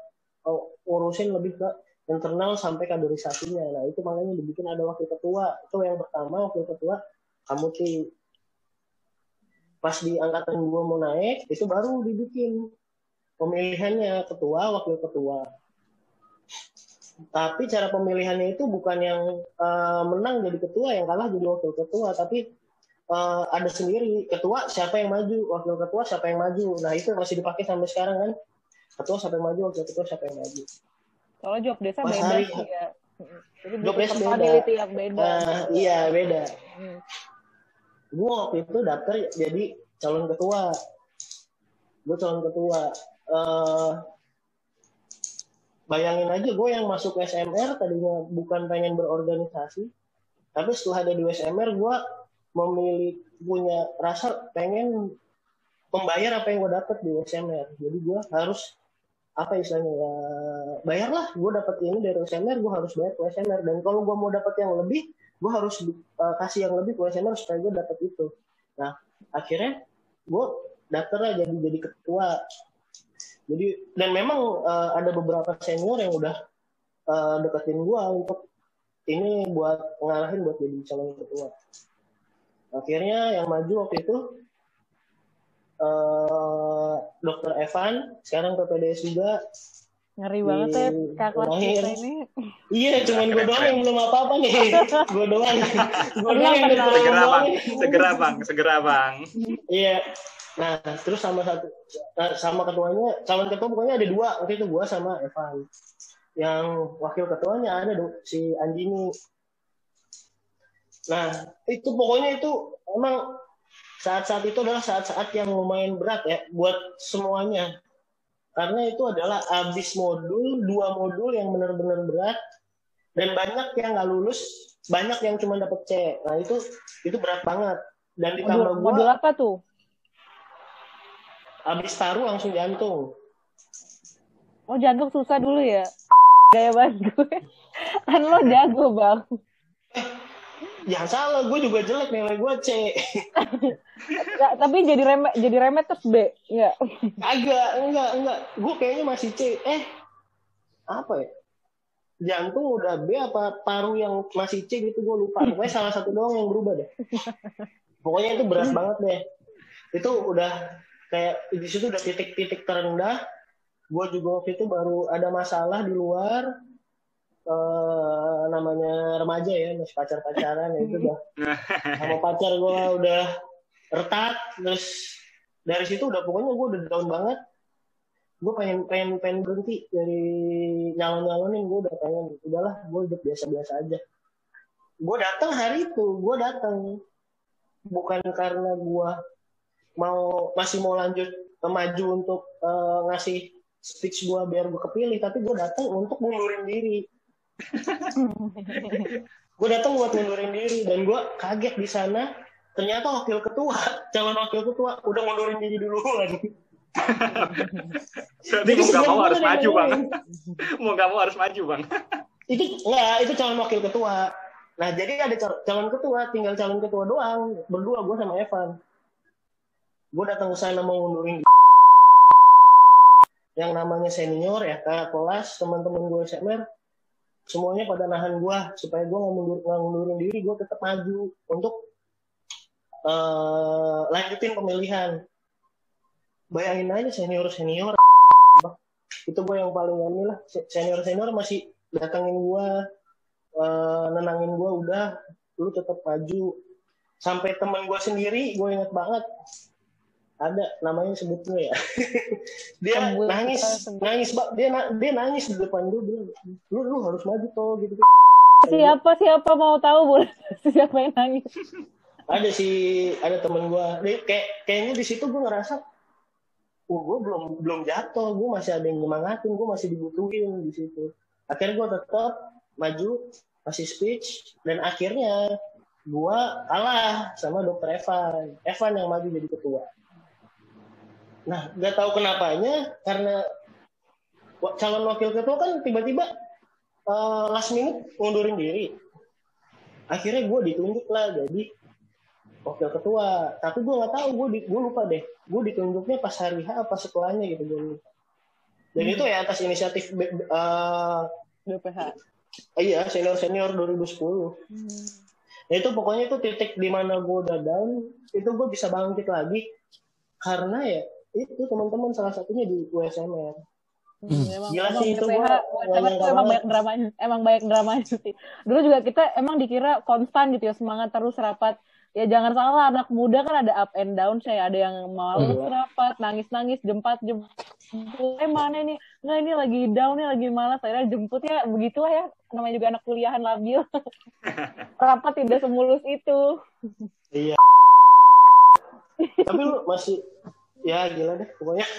ngurusin lebih ke internal sampai kaderisasinya. Nah itu makanya dibikin ada wakil ketua. Itu yang pertama wakil ketua kamu sih pas di angkatan gua mau naik itu baru dibikin pemilihannya ketua wakil ketua. Tapi cara pemilihannya itu bukan yang uh, menang jadi ketua yang kalah jadi wakil ketua. Tapi uh, ada sendiri ketua siapa yang maju wakil ketua siapa yang maju. Nah itu masih dipakai sampai sekarang kan. Ketua siapa yang maju wakil ketua siapa yang maju. Kalau job desa Pas beda hari, ya. Jadi job desa beda. beda. Uh, iya beda. Hmm gue waktu itu daftar jadi calon ketua. Gue calon ketua. Uh, bayangin aja gue yang masuk SMR tadinya bukan pengen berorganisasi. Tapi setelah ada di SMR gue memilih punya rasa pengen membayar apa yang gue dapat di SMR jadi gue harus apa istilahnya ya bayarlah. Gue dapat ini dari SMR gue harus bayar ke SMR dan kalau gue mau dapat yang lebih gue harus uh, kasih yang lebih ke SMR supaya gue dapat itu. Nah akhirnya gue daftar lah jadi jadi ketua. Jadi dan memang uh, ada beberapa senior yang udah uh, deketin gue untuk ini buat ngalahin buat jadi calon ketua. Akhirnya yang maju waktu itu uh, dokter Evan sekarang PPDS juga ngeri banget ya kak kelas kita ini. Iya cuman gue doang yang belum apa apa nih. Gue doang. Gue doang yang segera bang. Segera bang. Segera bang. Iya. Nah terus sama satu nah, sama ketuanya calon ketua pokoknya ada dua. Waktu itu gue sama Evan. Yang wakil ketuanya ada dong si Anjini nah itu pokoknya itu emang saat-saat itu adalah saat-saat yang lumayan berat ya buat semuanya karena itu adalah habis modul dua modul yang benar-benar berat. Dan banyak yang nggak lulus banyak yang cuma dapet C. Nah itu itu berat banget. Dan ditambah modul, gua, modul apa tuh? Habis taruh langsung jantung. Oh jantung susah dulu ya? Gaya banget gue. Kan lo jago bang ya salah gue juga jelek nilai gue C. Nggak, tapi jadi remet jadi remet terus B enggak agak enggak enggak. Gue kayaknya masih C. Eh apa ya? Jantung udah B apa paru yang masih C gitu gue lupa. Pokoknya salah satu doang yang berubah deh. Pokoknya itu berat banget deh. Itu udah kayak di situ udah titik-titik terendah. Gue juga waktu itu baru ada masalah di luar uh, namanya remaja ya masih pacar pacaran ya itu udah. Sama pacar gue udah retak terus dari situ udah pokoknya gue udah down banget. Gue pengen pengen pengen berhenti dari nyalon nyalonin gue udah pengen. Udahlah gue hidup biasa biasa aja. Gue datang hari itu gue datang. Bukan karena gue mau masih mau lanjut maju untuk uh, ngasih speech gue biar gue kepilih tapi gue datang untuk mundurin diri gue datang buat mundurin diri dan gue kaget di sana. Ternyata wakil ketua calon wakil ketua udah mundurin diri dulu lagi. Berarti mau gak mau harus maju bang. mau gak mau harus maju bang. Itu enggak itu calon wakil ketua. Nah jadi ada calon ketua tinggal calon ketua doang. Berdua gue sama Evan. Gue datang ke sana mau mundurin yang namanya senior ya kakak kelas teman-teman gue SMR semuanya pada nahan gue supaya gue nggak mundur nggak mundurin diri gue tetap maju untuk uh, lanjutin pemilihan. Bayangin aja senior senior itu gue yang paling ini lah. Senior senior masih datangin gue uh, nenangin gue udah lu tetap maju. Sampai teman gue sendiri gue inget banget ada namanya sebutnya ya. Dia nangis nangis dia dia nangis di depan gue bilang lu lu harus maju toh gitu. Siapa siapa mau tahu boleh siapa yang nangis? Ada si ada temen gue kayak kayaknya di situ gue ngerasa oh gue belum belum jatuh. Gue masih ada yang nyemangatin gue masih dibutuhin di situ. Akhirnya gue tetap maju masih speech dan akhirnya gue kalah sama dokter Evan. Evan yang maju jadi ketua Nah, nggak tahu kenapanya karena calon wakil ketua kan tiba-tiba uh, last minute ngundurin diri. Akhirnya gue ditunjuk lah jadi wakil ketua. Tapi gue nggak tahu, gue gue lupa deh. Gue ditunjuknya pas hari H apa setelahnya gitu gue lupa. Dan hmm. itu ya atas inisiatif uh, eh, BPH. Iya, senior senior 2010. Hmm. Nah, itu pokoknya itu titik di mana gue udah down, itu gue bisa bangkit lagi karena ya itu teman-teman salah satunya di USMR Hmm. Emang, Gila emang sih itu gua, itu emang banyak dramanya, emang banyak dramanya sih. Dulu juga kita emang dikira konstan gitu ya semangat terus rapat. Ya jangan salah anak muda kan ada up and down saya ada yang malu hmm. rapat, nangis-nangis, jempat jemput. Eh mana ini? Nggak ini lagi down nih, lagi malas. Akhirnya jemput ya begitulah ya. Namanya juga anak kuliahan labil. rapat tidak semulus itu. Iya. Tapi lu masih ya gila deh pokoknya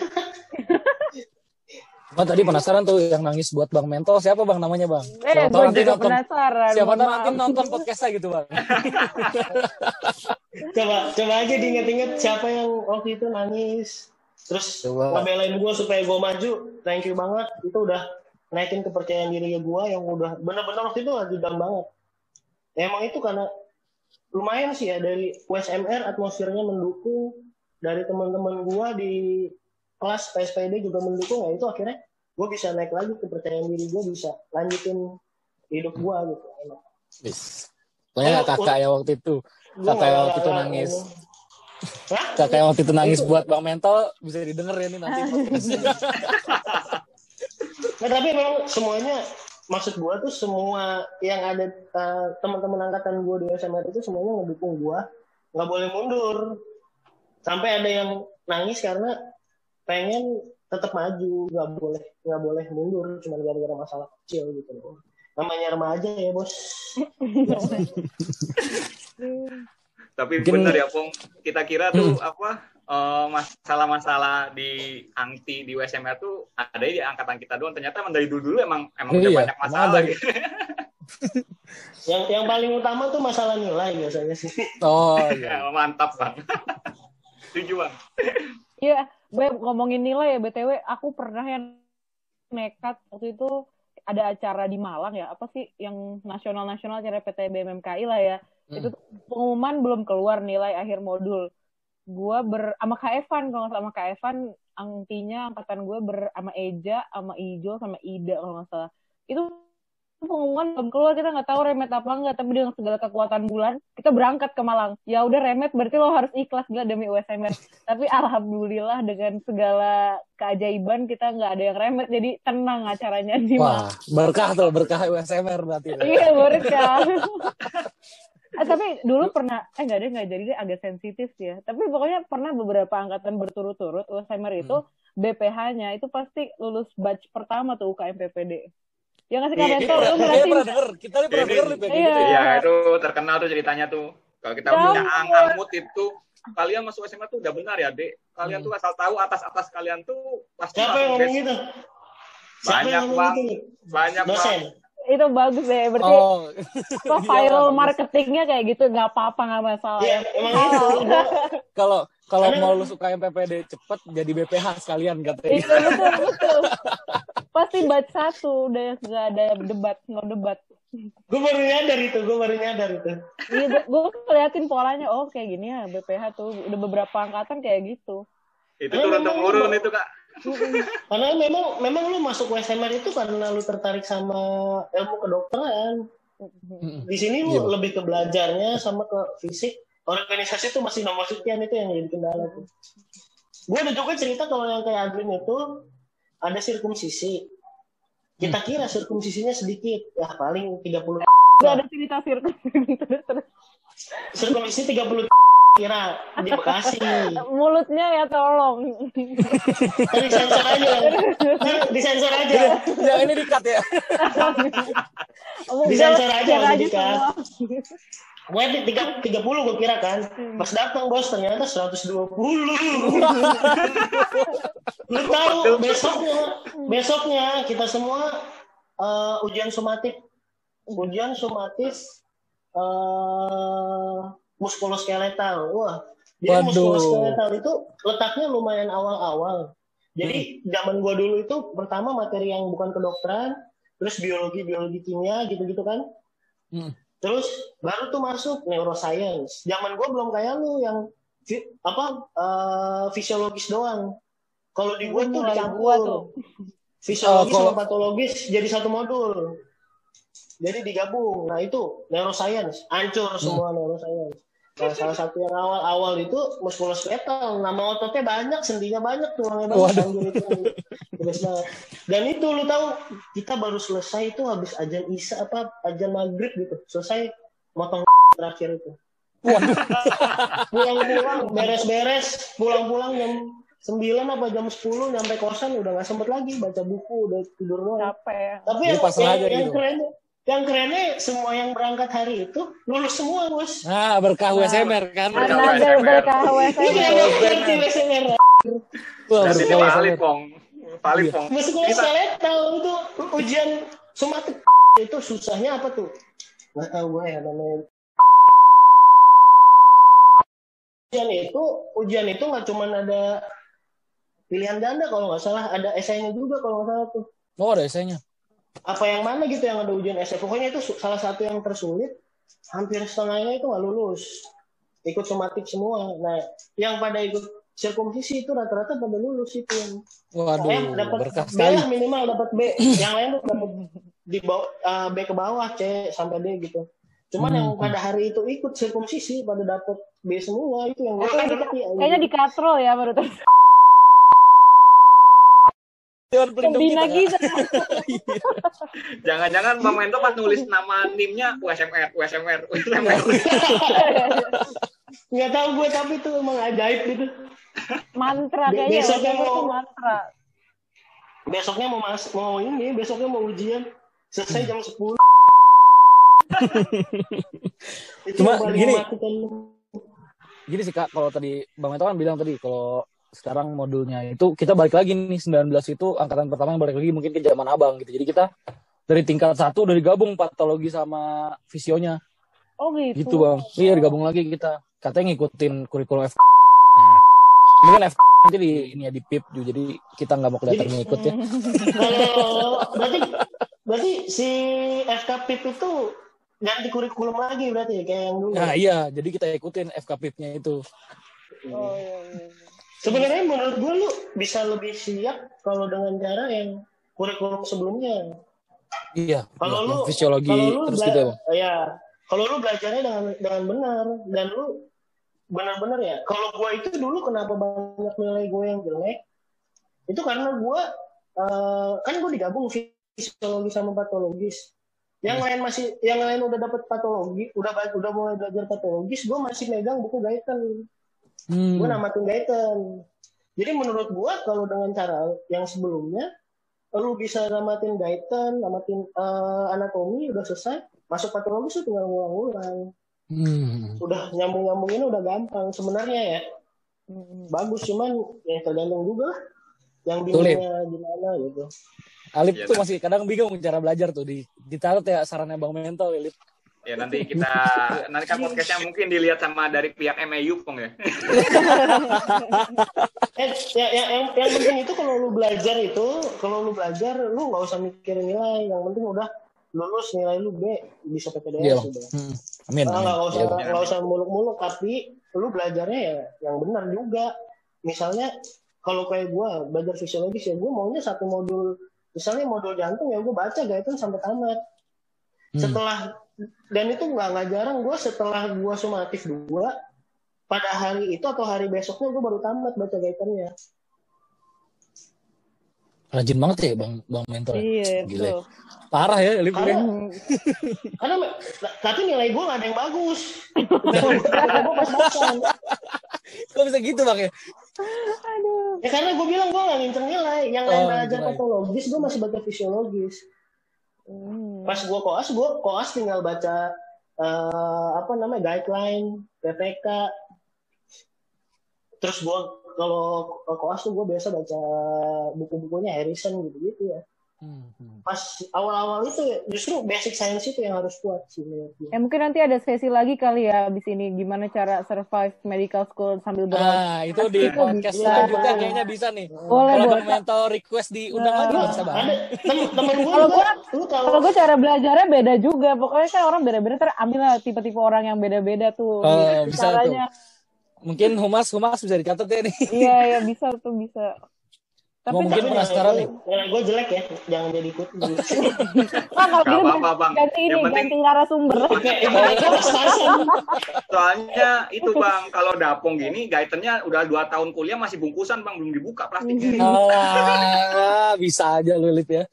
Oh, tadi penasaran tuh yang nangis buat Bang Mentol siapa Bang namanya Bang? Eh, gue juga nonton, penasaran. Siapa tahu nanti nonton podcastnya gitu Bang. coba coba aja diinget-inget siapa yang waktu itu nangis. Terus coba. ngebelain gue supaya gue maju. Thank you banget. Itu udah naikin kepercayaan diri gue yang udah bener-bener waktu itu lagi down banget. Ya, emang itu karena lumayan sih ya dari USMR atmosfernya mendukung dari teman-teman gue di kelas PSPD juga mendukung ya itu akhirnya gue bisa naik lagi kepercayaan diri gue bisa lanjutin hidup gue gitu enak. Yes. Pokoknya oh, kakak ya waktu itu kakak yang waktu itu nangis. Hah? Kakak yang waktu itu nangis buat Bang Mental bisa didengar ya nih nanti. nah, tapi memang semuanya maksud gue tuh semua yang ada uh, teman-teman angkatan gue di SMA itu semuanya ngedukung gue nggak boleh mundur sampai ada yang nangis karena pengen tetap maju nggak boleh nggak boleh mundur cuma gara-gara masalah kecil gitu loh. Namanya remaja ya bos. Tapi bener ya Pung. Kita kira tuh hmm. apa uh, masalah-masalah di angti di USMR tuh ada di angkatan kita doang. Ternyata emang dari dulu dulu emang emang iya, udah banyak masalah gitu. Yang yang paling utama tuh masalah nilai biasanya sih. Oh iya. Mantap bang setuju bang iya Beb, ngomongin nilai ya BTW, aku pernah yang nekat waktu itu ada acara di Malang ya, apa sih yang nasional-nasional acara PT BMMKI lah ya. Hmm. Itu pengumuman belum keluar nilai akhir modul. Gua ber sama Kak Evan kalau nggak sama Kak Evan angtinya angkatan gue ber sama Eja, sama Ijo, sama Ida kalau nggak salah. Itu pengumuman belum keluar kita nggak tahu remet apa enggak tapi dengan segala kekuatan bulan kita berangkat ke Malang. Ya udah remet berarti lo harus ikhlas gila demi USMR tapi alhamdulillah dengan segala keajaiban kita nggak ada yang remet jadi tenang acaranya di Wah, berkah tuh berkah USMR berarti. Iya berkah. Eh, tapi dulu pernah eh nggak ada nggak jadi deh agak sensitif sih ya. Tapi pokoknya pernah beberapa angkatan berturut-turut USMR itu hmm. BPH-nya itu pasti lulus batch pertama tuh UKM PPD yang ngasih komentar lu berarti pernah denger. Kita nih pernah denger iya. gitu iya. Itu terkenal tuh ceritanya tuh. Kalau kita punya ang angmut itu kalian masuk SMA tuh udah benar ya dek? Kalian tuh asal tahu atas atas kalian tuh pasti siapa yang ngomong gitu? Banyak bang banyak bang itu bagus ya berarti oh. kok viral marketingnya kayak gitu nggak apa-apa nggak masalah. Ya, emang itu kalau kalau mau lu suka PPD cepet jadi BPH sekalian katanya itu betul betul. Pasti bat satu udah nggak ada debat nggak debat. Gue baru nyadar itu gue baru nyadar itu. Iya gue ngeliatin polanya oh kayak gini ya BPH tuh udah beberapa angkatan kayak gitu. Itu turun temurun itu kak karena memang memang lu masuk USMR itu karena lu tertarik sama ilmu kedokteran. Di sini lu iya, lebih ke belajarnya sama ke fisik. Organisasi itu masih nomor sekian itu yang jadi kendala tuh. Gue ada juga cerita kalau yang kayak Adlin itu ada sirkumsisi. Kita hmm. kira sirkumsisinya sedikit, ya paling 30 Gak ada cerita sirkumsisi. Terus terus. Sirkumsisi 30 kira di Bekasi. Mulutnya ya tolong. Tadi sensor aja. Disensor aja. Ya ini dikat ya. Disensor aja, dikat. Gue tiga tiga puluh gue kira kan. Pas datang bos ternyata seratus dua puluh. Lu tahu besoknya besoknya kita semua uh, ujian somatik ujian somatis uh, muskuloskeletal. Wah, dia muskuloskeletal itu letaknya lumayan awal-awal. Jadi hmm. zaman gua dulu itu pertama materi yang bukan kedokteran, terus biologi, biologi kimia gitu-gitu kan. Hmm. Terus baru tuh masuk neuroscience. Zaman gue belum kayak lu yang apa uh, fisiologis doang. Kalau di gue tuh dicampur. Fisiologis oh, sama patologis jadi satu modul. Jadi digabung. Nah itu neuroscience, hancur semua hmm. neuroscience. Nah, salah satu yang awal-awal itu muskuloskeletal. Nama ototnya banyak, sendinya banyak, tulangnya banyak. Itu, banget. Dan itu lu tahu, kita baru selesai itu habis ajan isya apa ajan maghrib gitu. Selesai motong terakhir itu. Pulang-pulang, beres-beres, pulang-pulang jam sembilan apa jam sepuluh nyampe kosan udah gak sempet lagi baca buku, udah tidur doang. Capek. Tapi yang, yang, yang gitu. keren yang kerennya semua yang berangkat hari itu lulus semua bos ah berkah USMR kan berkah USMR berkah USMR Berarti ini Pak Alif, Pong. Pak Alif, Pong. Meskipun saya tahu itu ujian somatik itu susahnya apa tuh? Nggak tahu gue ya namanya. Ujian itu, ujian itu nggak cuma ada pilihan ganda kalau nggak salah, ada esainya juga kalau nggak salah tuh. Oh ada esainya. Apa yang mana gitu yang ada ujian esai? Pokoknya itu salah satu yang tersulit. Hampir setengahnya itu nggak lulus. Ikut somatik semua. Nah, yang pada ikut sirkumsisi itu rata-rata pada lulus itu yang Waduh, dapat berkah B lah minimal dapat B. yang lain tuh dapat di bawah uh, B ke bawah C sampai D gitu. Cuman hmm. yang pada hari itu ikut sirkumsisi pada dapat B semua itu yang gue kayaknya di katrol ya menurut Dewan Pelindung kita. Jangan-jangan Bang Mento pas nulis nama NIM-nya USMR, USMR, USMR. Nggak tahu gue tapi itu emang ajaib gitu. Mantra kayaknya. Besoknya mau mantra. Besoknya mau mas mau ini, besoknya mau ujian. Selesai jam 10. Cuma gini. Gini sih Kak, kalau tadi Bang Mento kan bilang tadi kalau sekarang modulnya. Itu kita balik lagi nih 19 itu angkatan pertama yang balik lagi mungkin ke zaman abang gitu. Jadi kita dari tingkat satu udah digabung patologi sama visionya. Oh gitu. Gitu bang. Iya digabung lagi kita. Katanya ngikutin kurikulum F. Ini kan F nanti di ini ya di PIP juga. Jadi kita nggak mau kelihatan ngikut ya. Berarti berarti si FK PIP itu ganti kurikulum lagi berarti ya kayak yang dulu? Nah iya. Jadi kita ikutin FK PIP-nya itu. Oh iya, iya. Sebenarnya menurut gue lu bisa lebih siap kalau dengan cara yang kurikulum sebelumnya. Iya. Kalau lu fisiologi lu terus gitu ya. Ya, kalau lu belajarnya dengan dengan benar dan lu benar-benar ya. Kalau gue itu dulu kenapa banyak nilai gue yang jelek? Itu karena gue uh, kan gue digabung fisiologi sama patologis. Yang hmm. lain masih, yang lain udah dapat patologi, udah udah mulai belajar patologis, gue masih megang buku gaitan hmm. gue namatin Gaiten jadi menurut gue kalau dengan cara yang sebelumnya lu bisa namatin Gaiten namatin uh, anatomi udah selesai masuk patologi tuh tinggal ngulang-ngulang hmm. udah nyambung-nyambungin udah gampang sebenarnya ya hmm. bagus cuman yang tergantung juga yang bingungnya gimana gitu Alip ya, tuh masih kadang bingung cara belajar tuh di ditaruh ya sarannya Bang Mental Alip. Ya nanti kita nanti kan podcastnya mungkin dilihat sama dari pihak MAU pong ya. eh, ya, ya, yang, yang penting itu kalau lu belajar itu, kalau lu belajar lu nggak usah mikir nilai, yang penting udah lulus nilai lu B bisa PPDS yeah. udah. Hmm. Amin. Nah, nggak usah iya, nggak usah muluk-muluk tapi lu belajarnya ya yang benar juga. Misalnya kalau kayak gue belajar fisiologis ya gue maunya satu modul misalnya modul jantung ya gue baca gak itu sampai tamat. Hmm. Setelah dan itu nggak nggak jarang. Gue setelah gue sumatif dua pada hari itu atau hari besoknya gue baru tamat baca gaitannya rajin banget ya bang bang mentor iya Gile. parah ya karena, karena tapi nilai gue gak ada yang bagus. Kok bisa gitu bang ya? Aduh. ya karena gue bilang gue gak ngincer nilai. Yang lain oh, belajar patologis gue masih baca fisiologis Hmm. Pas gue koas, gue koas tinggal baca uh, apa namanya guideline, PPK. Terus gue kalau koas tuh gue biasa baca buku-bukunya Harrison gitu-gitu ya. Hmm, hmm. Pas awal-awal itu justru basic science itu yang harus kuat sih Eh mungkin nanti ada sesi lagi kali ya abis ini gimana cara survive medical school sambil berobat. Ah itu di itu podcast bisa. selanjutnya kayaknya bisa nih. Boleh Kalau boleh. mental request diundang nah, lagi bisa banget. Temen gue kalau gue kalau gue cara belajarnya beda juga. Pokoknya kan orang beda-beda terambil lah tipe-tipe orang yang beda-beda tuh. Oh, bisa caranya. tuh. Mungkin humas humas bisa dicatat ya nih. Iya ya bisa tuh bisa. Tapi mungkin penasaran nih. Gue jelek ya, jangan jadi ikut. Wah, kalau gitu apa, bang. ganti ini, penting... ganti narasumber. Soalnya itu bang, kalau dapong gini, gaitennya udah dua tahun kuliah masih bungkusan bang, belum dibuka plastiknya. Oh, bisa aja lu ya.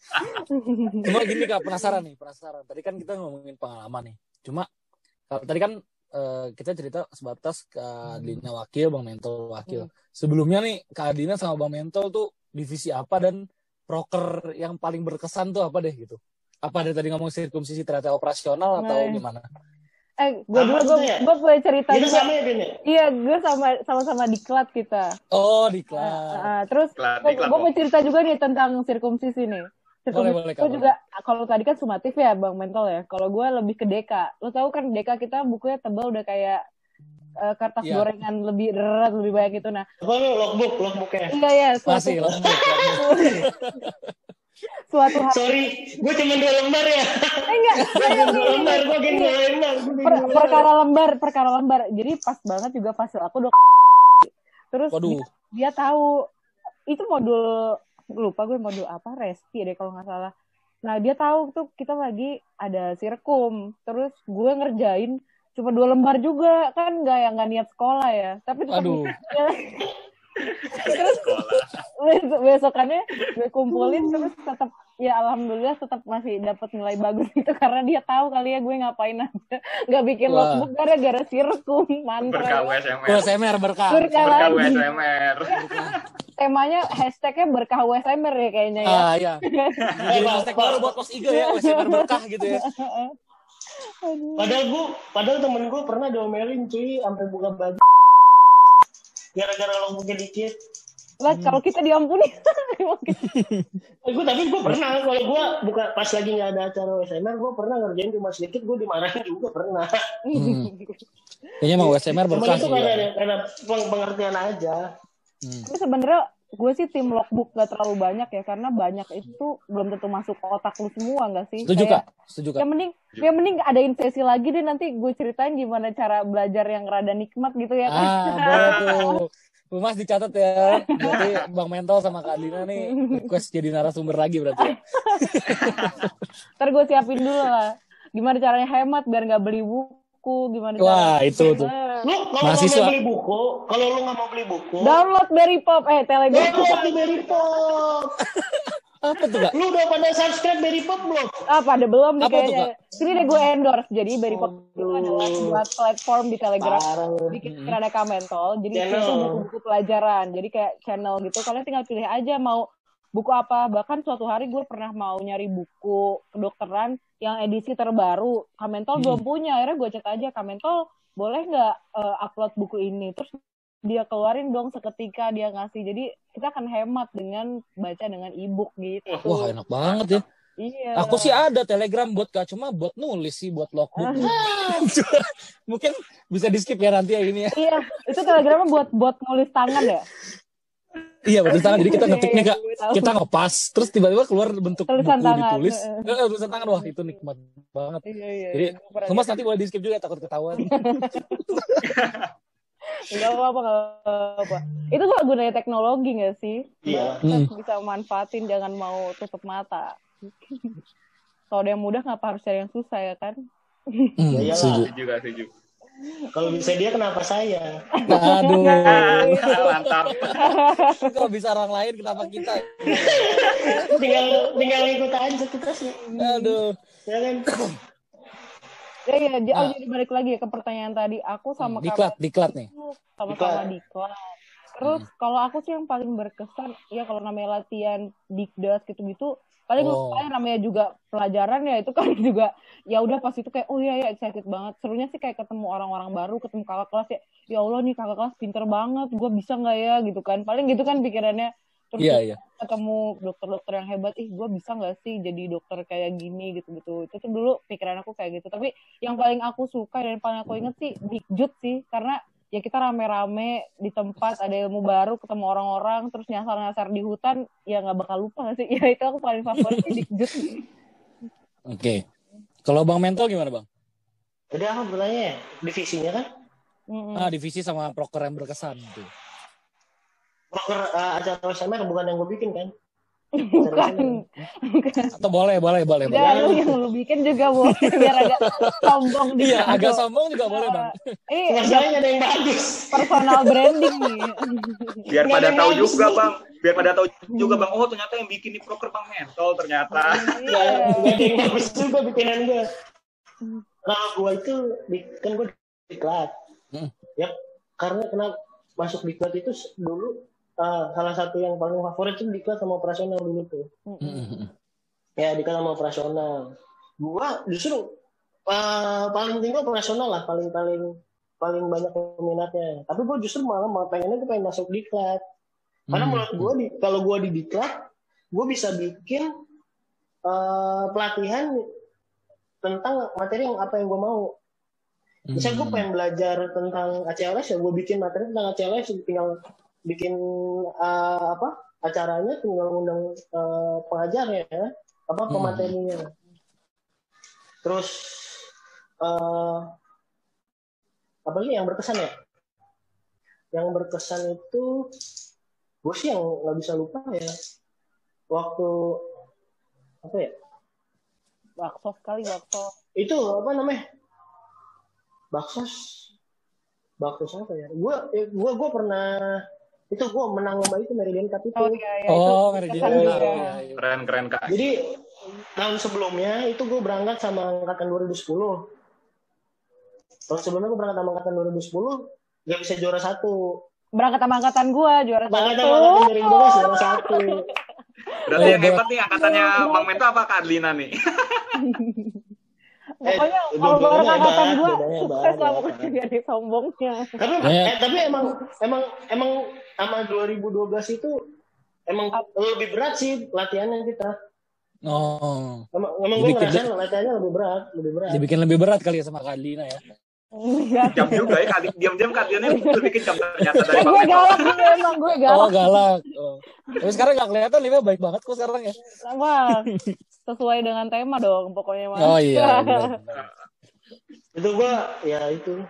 Cuma gini kak, penasaran nih, penasaran. Tadi kan kita ngomongin pengalaman nih. Cuma tadi kan uh, kita cerita sebatas ke Adina Wakil, Bang Mentol Wakil. Hmm. Sebelumnya nih, Kak Adina sama Bang Mentol tuh divisi apa dan proker yang paling berkesan tuh apa deh gitu? Apa dari tadi ngomong sirkumsisi ternyata operasional atau nah, gimana? Eh, gue dulu gue gue punya cerita Itu juga. sama ya, ya? Iya, gue sama sama-sama diklat kita. Oh, di Uh, kelas. uh, terus Diklat, gue diklat, mau cerita juga nih tentang sirkumsisi nih. Boleh, boleh, Kak, Gue juga kalau tadi kan sumatif ya bang mental ya. Kalau gue lebih ke deka. Lo tahu kan deka kita bukunya tebal udah kayak eh, kertas Iya. gorengan lebih berat lebih banyak itu. Nah, Apa lu logbook, logbooknya? iya ya suatu Masih lembut. suatu hari Sorry, gue cuma dua lembar ya. eh, enggak dua lembar, gue gini dua lembar. Per- perkara lembar perkara lembar jadi pas banget juga fasil aku udah terus Waduh. dia, dia tahu itu modul lupa gue modul apa resti deh kalau nggak salah nah dia tahu tuh kita lagi ada sirkum terus gue ngerjain cuma dua lembar juga kan nggak yang nggak niat sekolah ya tapi tetap Aduh. terus besok besokannya gue kumpulin terus tetap ya alhamdulillah tetap masih dapat nilai bagus gitu karena dia tahu kali ya gue ngapain aja nggak bikin Wah. logbook gara-gara sirkum Berkah mantra USMR. USMR berkah. Berkah Berkah. USMR. temanya hashtagnya berkah USMR ya kayaknya ya Ah, iya. Hashtag baru buat pos IG ya, USMR berkah gitu ya. Padahal gue, padahal temen gue pernah diomelin cuy, sampai buka baju. Gara-gara logbooknya dikit. lah kalau kita diampuni Eh, gue tapi gue pernah kalau gue buka pas lagi nggak ada acara USMR gue pernah ngerjain cuma sedikit gue dimarahin juga pernah Hmm. Kayaknya emang USMR cuma berkah itu sih. karena ya. karena peng- pengertian aja Hmm. tapi sebenarnya gue sih tim logbook gak terlalu banyak ya karena banyak itu belum tentu masuk ke otak lu semua gak sih Setuju kak? Setuju kak? yang mending yang mending adain sesi lagi deh nanti gue ceritain gimana cara belajar yang rada nikmat gitu ya kan Ah, boleh tuh. Bu Mas dicatat ya. Berarti Bang Mental sama Kak Dina nih request jadi narasumber lagi berarti. ntar gue siapin dulu lah gimana caranya hemat biar nggak beli buku gimana Wah, itu tuh. Lu kalau nggak Mahasiswa. mau beli buku kalau lu nggak mau beli buku download dari pop eh telegram. download di Berry Pop. Apa tuh kak? lu udah pada subscribe Berry Pop belum? Apa ada belum nih Apa tuh, kayaknya? Sini deh gue endorse jadi Berry Pop itu Aduh. adalah buat platform di telegram. Parah. Bikin ada mentol jadi Channel. itu buku-buku pelajaran. Jadi kayak channel gitu kalian tinggal pilih aja mau buku apa. Bahkan suatu hari gue pernah mau nyari buku kedokteran yang edisi terbaru Kamentol Hmm. belum punya akhirnya gue cek aja Kamentol boleh nggak eh, upload buku ini terus dia keluarin dong seketika dia ngasih jadi kita akan hemat dengan baca dengan ebook gitu Wah enak banget ya. iya Aku sih ada telegram buat kak, cuma buat nulis sih, buat logbook. Mungkin bisa di skip ya nanti ya ini ya. iya itu telegramnya buat buat nulis tangan ya Iya betul tangan. Jadi kita ngetiknya Iya, kak, gue tahu. kita ngepas, terus tiba-tiba keluar bentuk Tulisan buku tangan. ditulis. Eh, tulisan tangan, wah itu nikmat banget. iya iya Jadi, iya. Mas nanti boleh di skip juga takut ketahuan. Gak apa-apa, gak apa Itu kok gunanya teknologi gak sih? Iya. Kita Hmm. bisa manfaatin, jangan mau tutup mata. Kalau ada yang mudah, kenapa harus cari yang susah ya kan? Hmm, Ya iyalah. setuju. Setuju setuju? Kalau bisa dia kenapa saya Aduh, mantap. kalau bisa orang lain kenapa kita? tinggal tinggal ikut aja kita sih Aduh. ya kan Ya, ya, j- oh, Ah. jadi balik lagi ya ke pertanyaan tadi. Aku sama Diklat, kamu diklat nih. sama-sama Diklat. diklat. Terus kalau aku sih yang paling berkesan, ya kalau namanya latihan dikdas gitu-gitu, paling Oh. paling namanya juga pelajaran ya itu kan juga ya udah pas itu kayak oh iya ya excited banget. Serunya sih kayak ketemu orang-orang baru ketemu kakak kelas ya ya Allah nih kakak kelas pinter banget gue bisa nggak ya gitu kan. Paling gitu kan pikirannya. Terus Iya, iya. ketemu dokter-dokter yang hebat ih gue bisa nggak sih jadi dokter kayak gini gitu gitu itu tuh dulu pikiran aku kayak gitu. Tapi yang paling aku suka dan paling aku inget sih dikjut sih. Karena ya kita rame-rame di tempat ada ilmu baru ketemu orang-orang terus nyasar-nyasar di hutan ya nggak bakal lupa sih ya itu aku paling favorit sih dikjut Oke. Kalau Bang Mental gimana Bang? udah apa bertanya ya divisinya kan Mm-mm. Ah, divisi sama proker yang berkesan gitu. proker uh, acara SMR bukan yang gue bikin kan bukan Atau boleh, boleh, boleh. boleh. ya lu yang lu bikin juga boleh biar agak sombong di Iya, agak sombong juga boleh Bang. eh masalahnya ada yang bagus personal branding nih Biar Nggak pada ada tahu juga bang. Biar pada tahu juga bang. Oh ternyata yang bikin di proker bang mentol ternyata. Nggak ada yang bagus juga bikinan gue kalau gue itu di- kan gue diklat Hmm. ya karena kenapa masuk diklat itu dulu uh, salah satu yang paling favorit itu diklat sama operasional dulu tuh Mm-mm. ya diklat sama operasional gua justru uh, paling tinggi operasional lah paling paling paling banyak peminatnya tapi gue justru malah mau pengennya gue pengen masuk diklat karena hmm. menurut gue di, kalau gue di diklat gue bisa bikin uh, pelatihan tentang materi yang apa yang gue mau bisa gue hmm. pengen belajar tentang ACLS ya gue bikin materi tentang ACLS tinggal bikin uh, apa acaranya tinggal undang uh, pengajar ya apa hmm. pematerinya. Terus uh, apa lagi yang berkesan ya? Yang berkesan itu gue sih yang nggak bisa lupa ya. Waktu apa ya? Bakso sekali bakso itu apa namanya? Bakso bakso apa ya? Gue eh, gue gue pernah itu gue menang lomba itu Meridian Cup itu oh iya, iya. oh Meridian Cup keren keren kak. Jadi tahun sebelumnya itu gue berangkat sama angkatan 2010 tahun sebelumnya gue berangkat sama angkatan 2010 gak bisa juara satu. Berangkat sama angkatan gue juara berangkat satu. berangkat sama angkatan 2012 juara satu. Berarti yang hebat nih angkatannya Bang Mento apa Kak Adlina nih? Pokoknya eh, kalau bareng angkatan gue sukses lah pokoknya jadi sombongnya. Tapi, eh, tapi emang emang emang sama 2012 itu emang lebih berat sih latihannya kita. Oh. Emang, emang gue ngerasain latihannya lebih berat, lebih berat. Dibikin lebih berat kali ya sama Kak Adlina ya. Jam juga ya kali diam-diam kaliannya lebih kejam ternyata dari Gue galak gue emang gue galak. Oh galak. Oh. Tapi sekarang gak kelihatan Lima baik banget kok sekarang ya. Sama. Sesuai dengan tema dong pokoknya mas. Oh iya. itu gue ya itu.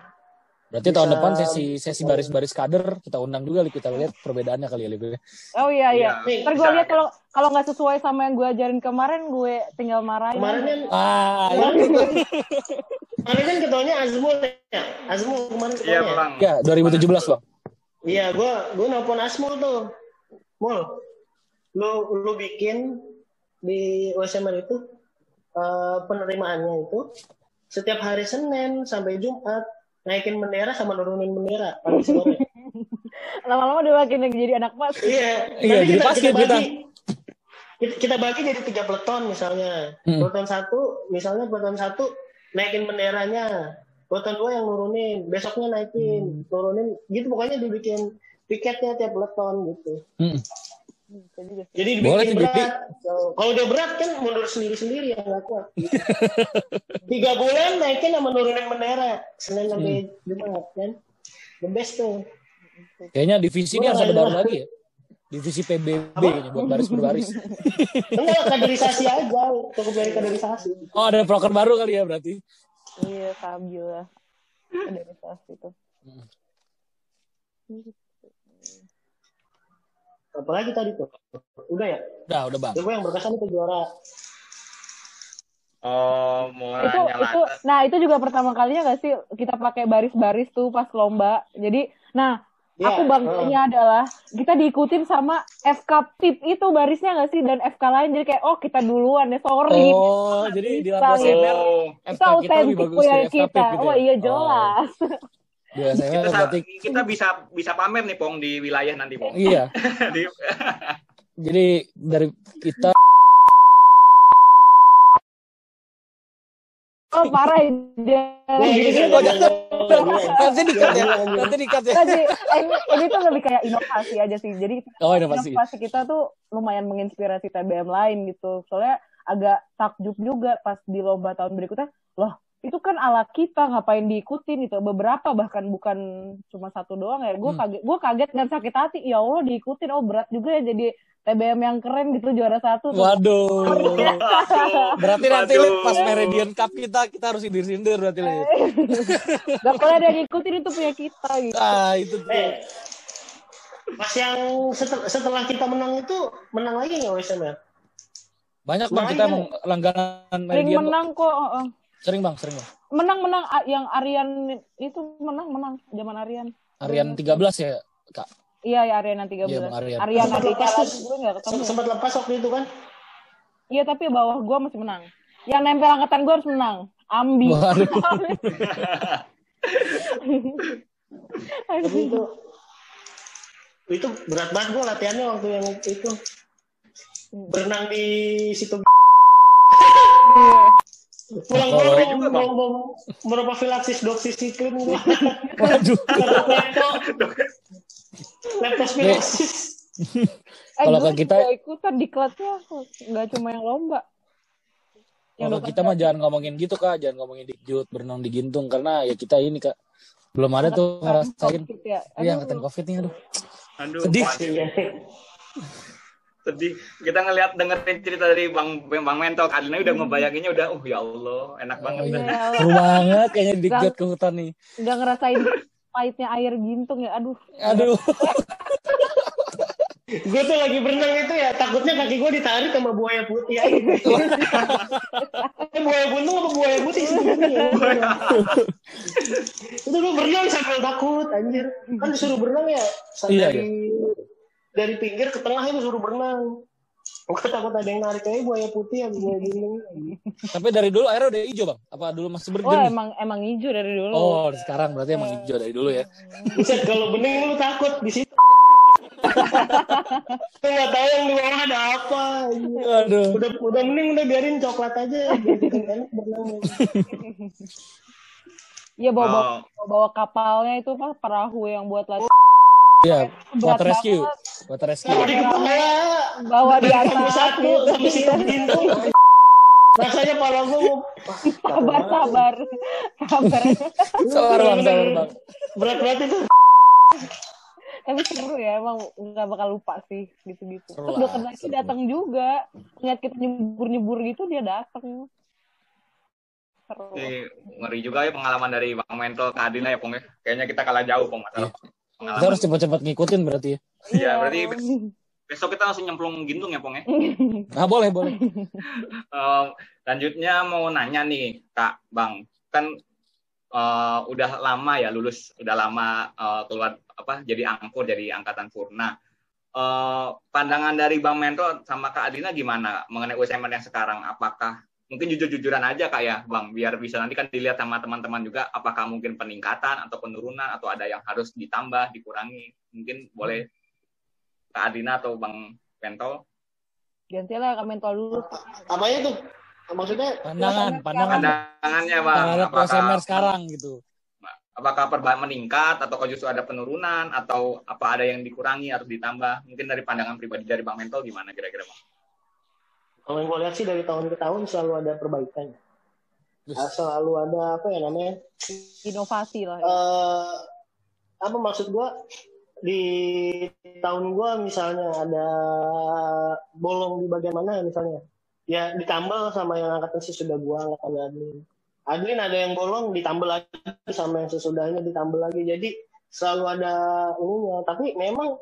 Berarti Bisa... tahun depan sesi sesi baris-baris kader kita undang juga kita lihat perbedaannya kali ya lebih. Oh iya iya. Ya, Ntar gue lihat kalau kalau nggak sesuai sama yang gue ajarin kemarin gue tinggal marahin. Kemarin kan. Ah. Kemarin kan ketuanya Azmul ya. Azmul kemarin ketuanya. Iya, Bang. Ya, 2017, Bang. Iya, gua gua nelpon Azmul tuh. Mul, lu lu bikin di USMR itu uh, penerimaannya itu setiap hari Senin sampai Jumat naikin bendera sama nurunin bendera pagi sore. Lama-lama udah makin jadi anak mas. Iya, iya jadi kita, kita, bagi, kita, kita bagi jadi tiga peleton misalnya. Hmm. Peleton satu, misalnya peleton satu naikin benderanya Peleton dua yang nurunin besoknya naikin hmm. turunin gitu pokoknya dibikin piketnya tiap peleton gitu hmm. Jadi dibikin Boleh, berat kalau dia berat kan mundur sendiri sendiri yang nggak kuat tiga bulan naikin sama nurunin bendera senin sampai hmm. jumat kan the best tuh kayaknya divisi ini harus ada baru lagi ya divisi PBB ini buat baris berbaris. Enggak, kaderisasi aja, cukup dari kaderisasi. Oh, ada proker baru kali ya berarti? Iya, sambil lah. Kaderisasi itu. Apalagi tadi tuh? Udah ya? Udah, udah bang. Gue yang berkesan itu juara. Oh, mau itu, itu, nah itu juga pertama kalinya gak sih kita pakai baris-baris tuh pas lomba. Jadi, nah Yeah, aku bangganya uh. adalah kita diikutin sama FK PIP itu barisnya nggak sih dan FK lain jadi kayak oh kita duluan ya sorry. Oh jadi di CMR oh. FK kita lebih bagus ya kita. Gitu oh iya jelas. Oh. Biasanya kita, berarti... kita bisa bisa pamer nih Pong di wilayah nanti Pong. Iya. jadi dari kita Oh parah dia. Nanti dikat ya. Nanti dikat ya. ini, ini tuh lebih kayak inovasi aja sih. Jadi oh, inovasi. inovasi kita tuh lumayan menginspirasi TBM lain gitu. Soalnya agak takjub juga pas di lomba tahun berikutnya. Loh itu kan ala kita ngapain diikutin itu? Beberapa bahkan bukan cuma satu doang ya. Gue hmm. kaget gue kaget nggak sakit hati. Ya allah diikutin. Oh berat juga ya jadi TBM yang keren gitu juara satu waduh. Berarti nanti Waduh. pas Meridian Cup kita kita harus sindir sindir berarti lah gak boleh ada diikutin itu punya kita gitu. Ah itu tuh. Eh, pas yang setel, setelah kita menang itu menang lagi nggak WSM ya banyak bang kita emang langganan Meridian. menang kok Sering bang, sering bang. Menang menang yang Aryan itu menang menang zaman Aryan. Aryan 13 ya kak? Iya ya Aryan yang 13. Iya bang Aryan. Aryan sempat lepas, gue gak ketemu. Sempat lepas waktu itu kan? Iya tapi bawah gue masih menang. Yang nempel angkatan gue harus menang. Ambi. tapi itu itu berat banget gue latihannya waktu yang itu berenang di situ Pulang pulang juga bang. Berapa filaksis doksisiklin. Waduh. Leptospirosis. eh, kalau kita ikutan di kelasnya nggak cuma yang lomba. Kalau kita mah jangan ngomongin gitu kak, jangan ngomongin di jut berenang di gintung karena ya kita ini kak belum ada tuh ngerasain. Ya. Iya angkatan covid nih aduh. Aduh. Sedih. Sedih. Kita ngelihat dengerin cerita dari Bang Bang Mentok, Adina udah ngebayanginnya udah, oh ya Allah, enak banget. Oh, iya. Seru banget kayaknya di ke hutan nih. Udah ngerasain pahitnya air gintung ya, aduh. Aduh. gue tuh lagi berenang itu ya takutnya kaki gue ditarik sama buaya putih aja. buaya buntung apa buaya putih sebenarnya itu gue berenang sambil takut anjir kan disuruh berenang ya iya, dari iya. Dari pinggir ke tengah itu suruh berenang Gue takut ada yang narik aja buaya putih atau buaya gunung. Tapi dari dulu airnya udah hijau bang? Apa dulu masih berjenis? Oh emang emang hijau dari dulu. Oh sekarang berarti emang hijau dari dulu ya? Bisa kalau bening lu takut di situ. Lu nggak tahu yang di bawah ada apa. Aduh. Udah udah mending udah biarin coklat aja. enak berenang. Iya bawa, bawa, oh. bawa kapalnya itu apa perahu yang buat latihan. Iya, water rescue. Water rescue. Bawa di kepala. Bawa di atas. Satu sampai situ pintu. Rasanya pala gue sabar sabar sabar. Sabar bang, sabar bang. Berat-berat itu tapi seru ya emang nggak bakal lupa sih gitu-gitu terus dokter lagi datang juga ngeliat kita nyebur nyebur gitu dia datang seru ngeri juga ya pengalaman dari bang Mental ke Adina ya pong ya kayaknya kita kalah jauh pong masalah iya. kita harus cepat-cepat ngikutin berarti ya iya berarti besok kita langsung nyemplung gintung ya pong ya nah boleh boleh um, lanjutnya mau nanya nih kak bang kan uh, udah lama ya lulus udah lama uh, keluar apa jadi angkur jadi angkatan purna. Uh, pandangan dari Bang Mento sama Kak Adina gimana mengenai USMN yang sekarang? Apakah mungkin jujur-jujuran aja Kak ya, Bang, biar bisa nanti kan dilihat sama teman-teman juga apakah mungkin peningkatan atau penurunan atau ada yang harus ditambah, dikurangi. Mungkin boleh Kak Adina atau Bang Mento. Gantilah Kak Mento dulu. Apa itu? Maksudnya pandangan, pandangan. Pandangannya Bang. Terhadap USMN sekarang gitu apakah perbaikan meningkat atau justru ada penurunan atau apa ada yang dikurangi harus ditambah mungkin dari pandangan pribadi dari bang mental gimana kira-kira bang? Kalau yang gue lihat sih dari tahun ke tahun selalu ada perbaikan. Yes. Selalu ada apa ya namanya? Inovasi lah. Ya. Uh, apa maksud gue? Di tahun gue misalnya ada bolong di bagian mana misalnya? Ya ditambah sama yang angkatan sih sudah gue angkatan admin admin ada yang bolong ditambah lagi sama yang sesudahnya ditambah lagi jadi selalu ada ininya tapi memang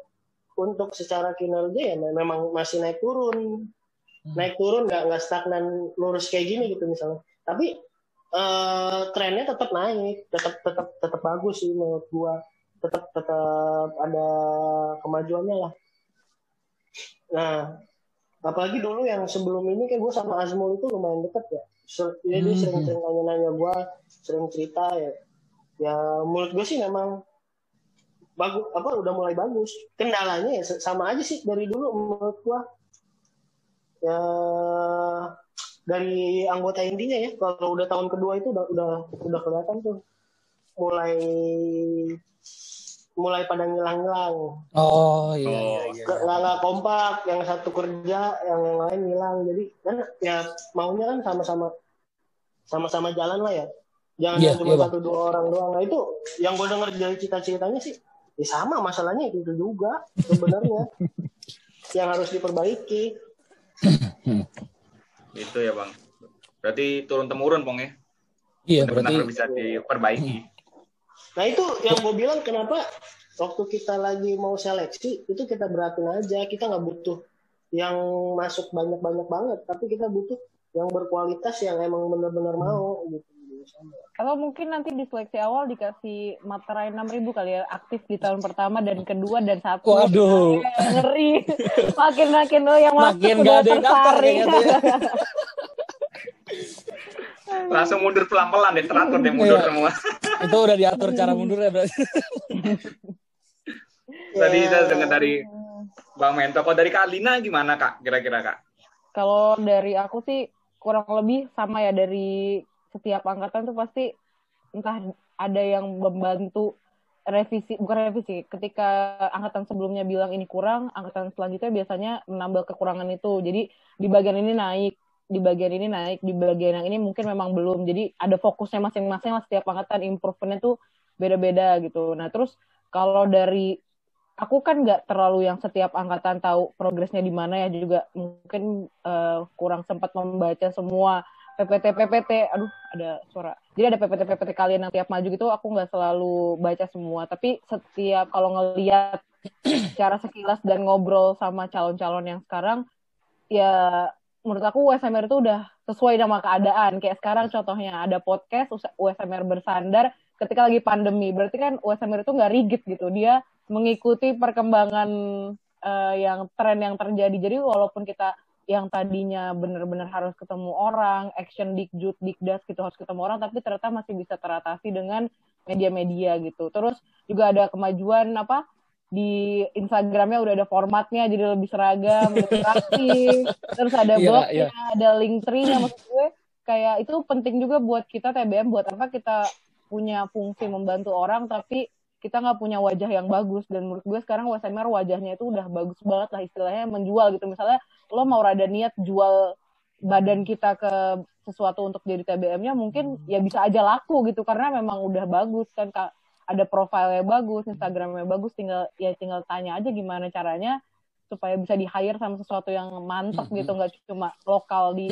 untuk secara kinerja ya memang masih naik turun. Naik turun nggak nggak stagnan lurus kayak gini gitu misalnya. Tapi uh, trennya tetap naik tetap tetap tetap bagus sih menurut gua. Tetap tetap ada kemajuannya lah. Nah apalagi dulu yang sebelum ini kan gue sama Azmul itu lumayan deket ya. Dia sering-sering hmm. nanya-nanya gue sering cerita ya. Ya menurut gue sih memang bagus apa udah mulai bagus. Kendalanya ya sama aja sih dari dulu menurut gue ya dari anggota intinya ya kalau udah tahun kedua itu udah udah udah kelihatan tuh mulai mulai pada ngilang-ngilang. Oh iya. iya, iya. Nggak, nggak kompak, yang satu kerja, yang lain ngilang. Jadi kan ya maunya kan sama-sama sama-sama jalan lah ya. Jangan yeah, cuma yeah, satu dua orang doang. Nah itu yang gue denger dari cita-citanya sih, ya sama masalahnya itu juga sebenarnya yang harus diperbaiki. itu ya bang. Berarti turun temurun pong ya? Iya berarti bisa diperbaiki. Nah itu yang gue bilang kenapa waktu kita lagi mau seleksi itu kita beratin aja kita nggak butuh yang masuk banyak-banyak banget tapi kita butuh yang berkualitas yang emang benar-benar mau gitu. Kalau mungkin nanti di seleksi awal dikasih materai enam ribu kali ya aktif di tahun pertama dan kedua dan satu. Waduh. Ngeri. makin makin lo yang makin gak ada yang daftar Langsung mundur pelan-pelan deh, teratur deh mundur iya. semua. Itu udah diatur cara mundurnya berarti. Tadi kita dengar dari Bang Mento. Kalau dari Kak Alina gimana Kak? Kira-kira Kak? Kalau dari aku sih kurang lebih sama ya dari setiap angkatan tuh pasti entah ada yang membantu revisi bukan revisi ketika angkatan sebelumnya bilang ini kurang angkatan selanjutnya biasanya menambah kekurangan itu. Jadi di bagian ini naik di bagian ini naik di bagian yang ini mungkin memang belum. Jadi ada fokusnya masing-masing lah setiap angkatan improvementnya tuh beda-beda gitu. Nah terus kalau dari aku kan nggak terlalu yang setiap angkatan tahu progresnya di mana ya juga mungkin uh, kurang sempat membaca semua PPT PPT aduh ada suara. Jadi ada PPT PPT kalian yang tiap maju gitu aku nggak selalu baca semua. Tapi setiap kalau ngelihat cara sekilas dan ngobrol sama calon-calon yang sekarang ya menurut aku USMR itu udah sesuai sama keadaan. Kayak sekarang contohnya ada podcast USMR bersandar ketika lagi pandemi. Berarti kan USMR itu nggak rigid gitu. Dia mengikuti perkembangan uh, yang tren yang terjadi. Jadi walaupun kita yang tadinya benar-benar harus ketemu orang, action dikjut, dikdas gitu harus ketemu orang, tapi ternyata masih bisa teratasi dengan media-media gitu. Terus juga ada kemajuan apa di Instagramnya udah ada formatnya jadi lebih seragam, lebih praktis. Terus ada iya, blognya, yeah, ada link tree-nya maksud gue kayak itu penting juga buat kita TBM buat apa kita punya fungsi membantu orang tapi kita nggak punya wajah yang bagus dan menurut gue sekarang WSMR wajahnya itu udah bagus banget lah istilahnya menjual gitu misalnya lo mau rada niat jual badan kita ke sesuatu untuk jadi TBM-nya mungkin ya bisa aja laku gitu karena memang udah bagus kan kak. Ada profilnya bagus Instagramnya bagus tinggal ya tinggal tanya aja gimana caranya supaya bisa di hire sama sesuatu yang mantep gitu nggak cuma lokal di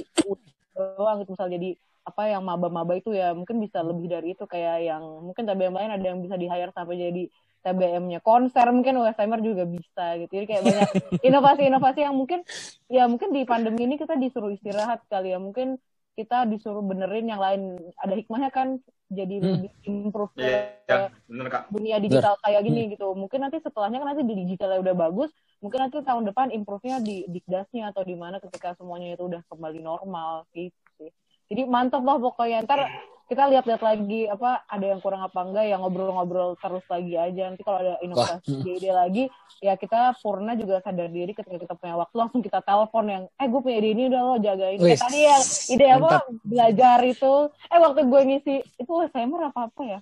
doang gitu. Misal jadi apa yang maba-maba itu ya mungkin bisa lebih dari itu kayak yang mungkin TBM lain ada yang bisa di hire sampai jadi TBM-nya konser mungkin USMR juga bisa gitu jadi kayak banyak inovasi-inovasi yang mungkin ya mungkin di pandemi ini kita disuruh istirahat kali ya mungkin kita disuruh benerin yang lain ada hikmahnya kan jadi hmm. lebih improve yeah, ke yeah, bener, Kak. dunia digital bener. kayak gini hmm. gitu mungkin nanti setelahnya kan nanti di digitalnya udah bagus mungkin nanti tahun depan improve-nya di dikdasnya atau di mana ketika semuanya itu udah kembali normal gitu jadi mantap lah pokoknya ntar kita lihat-lihat lagi apa ada yang kurang apa enggak ya ngobrol-ngobrol terus lagi aja. Nanti kalau ada inovasi ide lagi ya kita purna juga sadar diri ketika kita punya waktu langsung kita telepon yang eh gue punya ide ini udah lo jagain. Kayak tadi yang ide apa? belajar itu. Eh waktu gue ngisi itu SMR apa apa ya?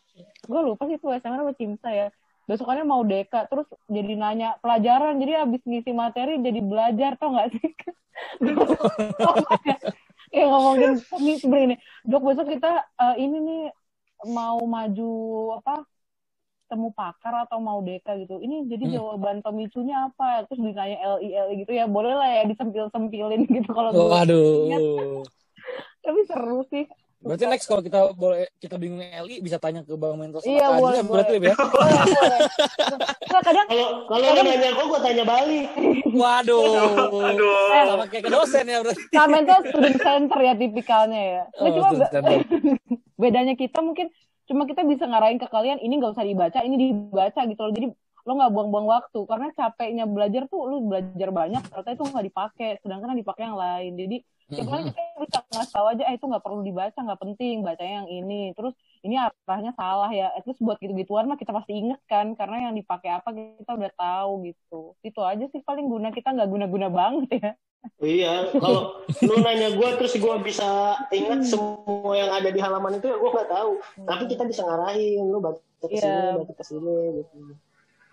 Gue lupa sih itu SMR apa Cimsa ya. Besokannya mau deka terus jadi nanya pelajaran jadi abis ngisi materi jadi belajar tau gak sih ya ngomongin sebenarnya dok besok kita uh, ini nih mau maju apa temu pakar atau mau deka gitu. Ini jadi hmm. jawaban pemicunya apa? Terus ditanya LI LI gitu. Ya boleh lah ya disempil sempilin gitu kalau oh, aduh tapi seru sih Berarti next kalau kita boleh kita bingung Eli bisa tanya ke Bang Mentos sama iya, boleh, berarti ya. Nah, kadang kalau kalau kadang... nanya gue gue tanya balik. Waduh. Aduh. Eh, sama kayak ke dosen ya berarti. Kak Mentos student center ya tipikalnya ya. Nah, oh, cuma bedanya kita mungkin cuma kita bisa ngarahin ke kalian ini nggak usah dibaca, ini dibaca gitu loh. Jadi lo nggak buang-buang waktu karena capeknya belajar tuh lo belajar banyak ternyata itu nggak dipakai sedangkan dipakai yang lain jadi ya paling kita bisa ngasih tahu aja eh itu nggak perlu dibaca nggak penting bacanya yang ini. Terus ini arahnya salah ya. Least buat gitu-gituan mah kita pasti inget kan karena yang dipakai apa kita udah tahu gitu. Itu aja sih paling guna kita nggak guna-guna banget ya. Iya kalau lu nanya gue terus gue bisa inget semua yang ada di halaman itu ya gue nggak tahu. Tapi kita bisa ngarahin lu baca ke sini yeah. baca ke sini gitu.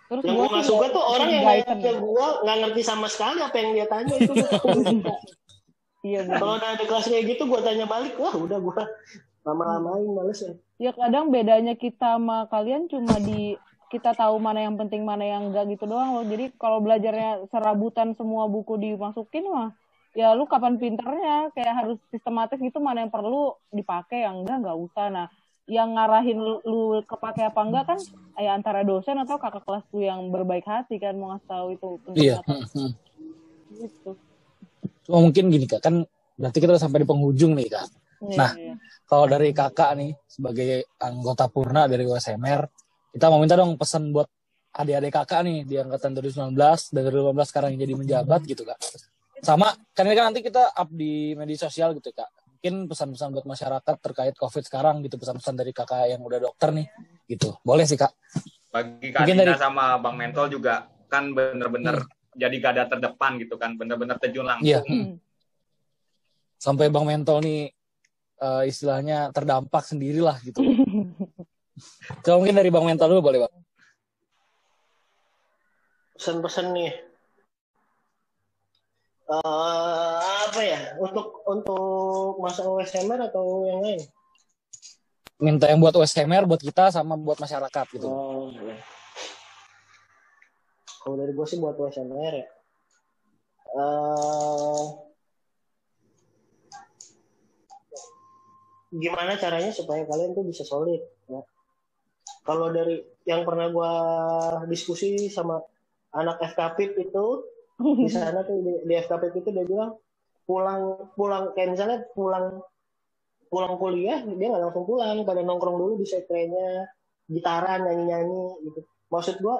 Terus yang gue suka tuh orang yang nanya ke gue nggak ngerti sama sekali apa yang dia tanya itu Iya. Kalau udah ada kelas kayak gitu, gue tanya balik, wah udah gue lama-lamain males ya. Ya kadang bedanya kita sama kalian cuma di kita tahu mana yang penting mana yang enggak gitu doang loh. Jadi kalau belajarnya serabutan semua buku dimasukin mah ya lu kapan pinternya kayak harus sistematis gitu mana yang perlu dipakai yang enggak enggak usah. Nah, yang ngarahin lu, lu kepake apa enggak kan ya antara dosen atau kakak kelas lu yang berbaik hati kan mau ngasih tahu itu penting iya. apa. Gitu. Cuma mungkin gini kak, kan berarti kita udah sampai di penghujung nih kak. Yeah, nah, yeah. kalau dari kakak nih sebagai anggota purna dari USMR, kita mau minta dong pesan buat adik-adik kakak nih di angkatan 2019 dan 2015 sekarang yang jadi menjabat gitu kak. Sama, kan ini kan nanti kita up di media sosial gitu kak. Mungkin pesan-pesan buat masyarakat terkait COVID sekarang gitu, pesan-pesan dari kakak yang udah dokter nih gitu. Boleh sih kak. Bagi Kak Dina dari... sama Bang Mentol juga kan bener-bener hmm jadi gada terdepan gitu kan benar-benar terjun langsung yeah. Hmm. sampai Bang Mentol nih uh, istilahnya terdampak sendirilah gitu. Coba mungkin dari Bang Mentol dulu boleh Bang. Pesan-pesan nih. Uh, apa ya untuk untuk masa USMR atau yang lain? Minta yang buat USMR buat kita sama buat masyarakat gitu. Oh, iya. Kalau dari gue sih buat USMR ya. Uh, gimana caranya supaya kalian tuh bisa solid ya. kalau dari yang pernah gue diskusi sama anak FKP itu di sana tuh di, di FKP itu dia bilang pulang pulang kayak misalnya pulang pulang kuliah dia nggak langsung pulang pada nongkrong dulu di setrenya gitaran nyanyi nyanyi gitu maksud gue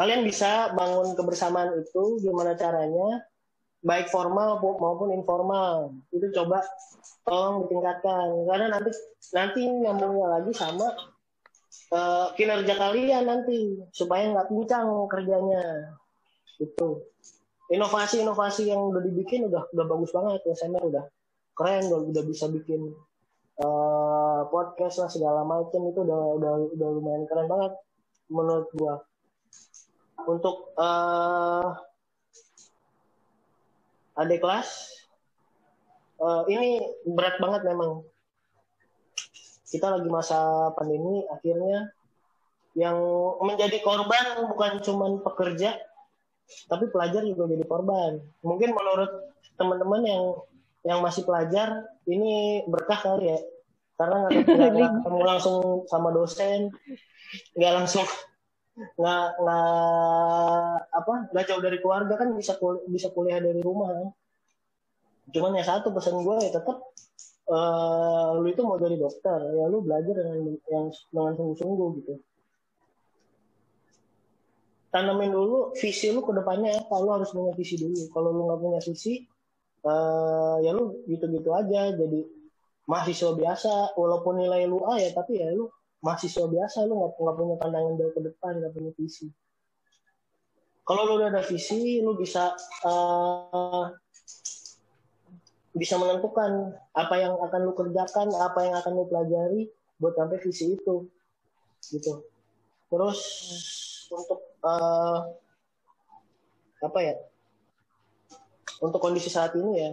kalian bisa bangun kebersamaan itu gimana caranya? Baik formal maupun informal. Itu coba tolong ditingkatkan. Karena nanti nanti nyambungnya lagi sama uh, kinerja kalian nanti. Supaya nggak pincang kerjanya. Itu inovasi-inovasi yang udah dibikin udah udah bagus banget. Ya saya udah keren udah udah bisa bikin uh, podcast lah segala macam. Itu udah udah udah lumayan keren banget menurut gua untuk uh, adik kelas uh, ini berat banget memang. Kita lagi masa pandemi akhirnya yang menjadi korban bukan cuma pekerja tapi pelajar juga jadi korban. Mungkin menurut teman-teman yang yang masih pelajar ini berkah kali ya. Karena nggak ketemu langsung sama dosen nggak langsung nggak nggak apa nggak jauh dari keluarga kan bisa kuliah, bisa kuliah dari rumah kan. Cuman yang satu pesan gue ya tetap uh, lu itu mau jadi dokter ya lu belajar dengan yang dengan sungguh-sungguh gitu. Tanamin dulu visi lu ke depannya apa lu harus punya visi dulu. Kalau lu nggak punya visi uh, ya lu gitu-gitu aja jadi mahasiswa biasa. Walaupun nilai lu A ya tapi ya lu mahasiswa biasa lu nggak nggak punya pandangan jauh ke depan nggak punya visi. Kalau lu udah ada visi lu bisa uh, bisa menentukan apa yang akan lu kerjakan apa yang akan lu pelajari buat sampai visi itu gitu. Terus untuk uh, apa ya untuk kondisi saat ini ya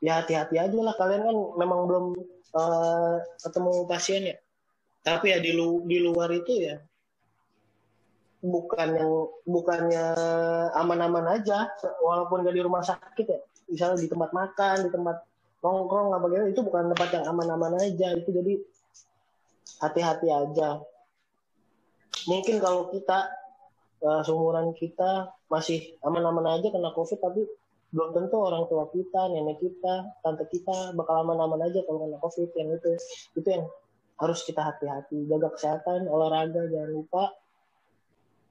ya hati-hati aja lah. Kalian kan memang belum uh, ketemu pasien ya tapi ya di lu di luar itu ya bukan yang bukannya aman-aman aja walaupun gak di rumah sakit ya. Misalnya di tempat makan di tempat nongkrong apa gitu itu bukan tempat yang aman-aman aja. Itu jadi hati-hati aja. Mungkin kalau kita uh, seumuran kita masih aman-aman aja kena covid tapi belum tentu orang tua kita nenek kita tante kita bakal aman-aman aja kalau kena covid yang itu. Itu yang harus kita hati-hati. Jaga kesehatan olahraga jangan lupa.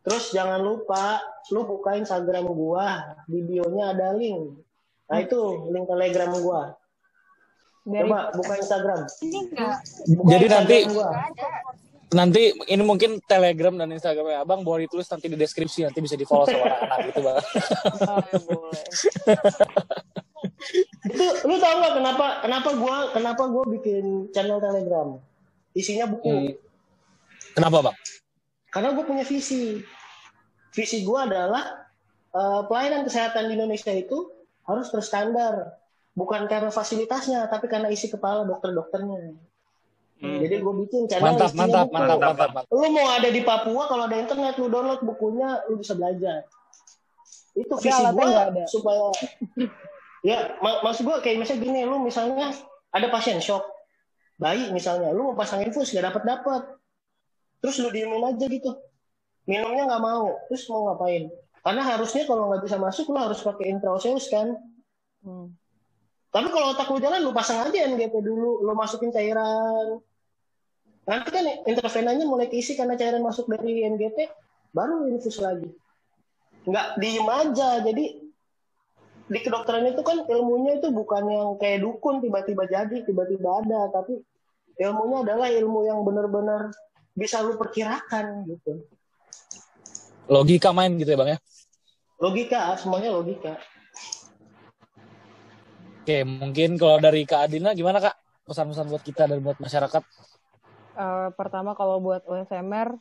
Terus jangan lupa lu buka Instagram gua di bionya ada link. Nah itu link telegram gua. Dari... coba buka Instagram. buka jadi Instagram nanti gua. nanti ini mungkin telegram dan instagramnya. Abang boleh ditulis nanti di deskripsi nanti bisa di follow sama anak-anak gitu bang. Boleh itu lu tau gak kenapa kenapa gua kenapa gua bikin channel telegram isinya buku. Hmm. Kenapa bang? Karena gue punya visi. Visi gue adalah uh, pelayanan kesehatan di Indonesia itu harus terstandar. Bukan karena fasilitasnya, tapi karena isi kepala dokter-dokternya. Hmm. Jadi gue bikin channel mantap, mantap, mantap, mantap, mantap, Lu mau ada di Papua, kalau ada internet, lu download bukunya, lu bisa belajar. Itu visi gue supaya ya mak maksud gue kayak misalnya gini, lu misalnya ada pasien shock, bayi misalnya lu mau pasang infus gak dapat dapat terus lu diemin aja gitu. Minumnya nggak mau terus mau ngapain? Karena harusnya kalau nggak bisa masuk lu harus pakai intraoseus kan? Hmm. tapi kalau otak lu jalan lu pasang aja NGP dulu lu masukin cairan. Nanti kan intravenanya mulai keisi karena cairan masuk dari NGP baru infus lagi. Nggak diem aja jadi di kedokteran itu kan ilmunya itu bukan yang kayak dukun tiba-tiba jadi tiba-tiba ada tapi ilmunya adalah ilmu yang benar-benar bisa lu perkirakan gitu logika main gitu ya bang ya logika semuanya logika Oke, mungkin kalau dari Kak Adina gimana Kak? Pesan-pesan buat kita dan buat masyarakat? Uh, pertama kalau buat USMR,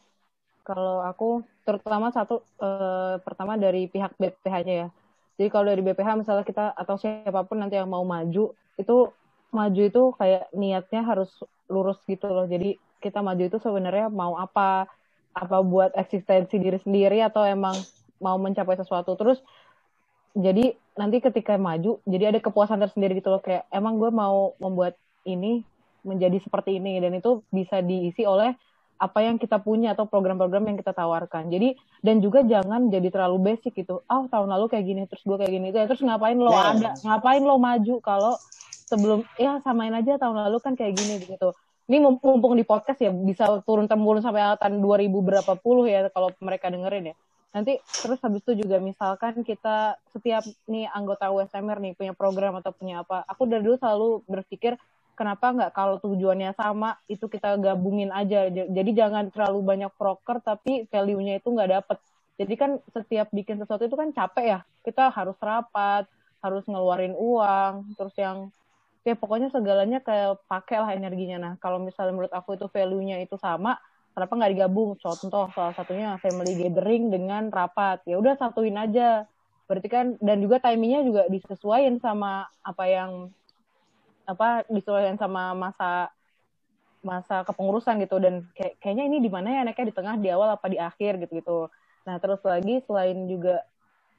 kalau aku terutama satu uh, pertama dari pihak BPH-nya ya. Jadi kalau dari BPH misalnya kita atau siapa pun nanti yang mau maju itu maju itu kayak niatnya harus lurus gitu loh. Jadi kita maju itu sebenarnya mau apa? Apa buat eksistensi diri sendiri atau emang mau mencapai sesuatu. Terus jadi nanti ketika maju jadi ada kepuasan tersendiri gitu loh kayak emang gue mau membuat ini menjadi seperti ini dan itu bisa diisi oleh apa yang kita punya atau program-program yang kita tawarkan. Jadi dan juga jangan jadi terlalu basic gitu. Ah oh, tahun lalu kayak gini terus gue kayak gini itu ya terus ngapain lo yeah. ada ngapain lo maju kalau sebelum ya samain aja tahun lalu kan kayak gini gitu. Ini mumpung di podcast ya bisa turun temurun sampai angkatan 2000 berapa puluh ya kalau mereka dengerin ya nanti terus habis itu juga misalkan kita setiap nih anggota USMR nih punya program atau punya apa aku dari dulu selalu berpikir kenapa nggak kalau tujuannya sama itu kita gabungin aja. Jadi jangan terlalu banyak proker tapi value-nya itu nggak dapet. Jadi kan setiap bikin sesuatu itu kan capek ya. Kita harus rapat harus ngeluarin uang terus yang ya pokoknya segalanya kayak pakai lah energinya. Nah kalau misalnya menurut aku itu value-nya itu sama kenapa nggak digabung? Contoh salah satunya family gathering dengan rapat. Ya udah satuin aja. Berarti kan dan juga timingnya juga disesuaikan sama apa yang apa disesuaikan sama masa masa kepengurusan gitu. Dan kayak, kayaknya ini di mana ya anaknya di tengah di awal apa di akhir gitu gitu. Nah terus lagi selain juga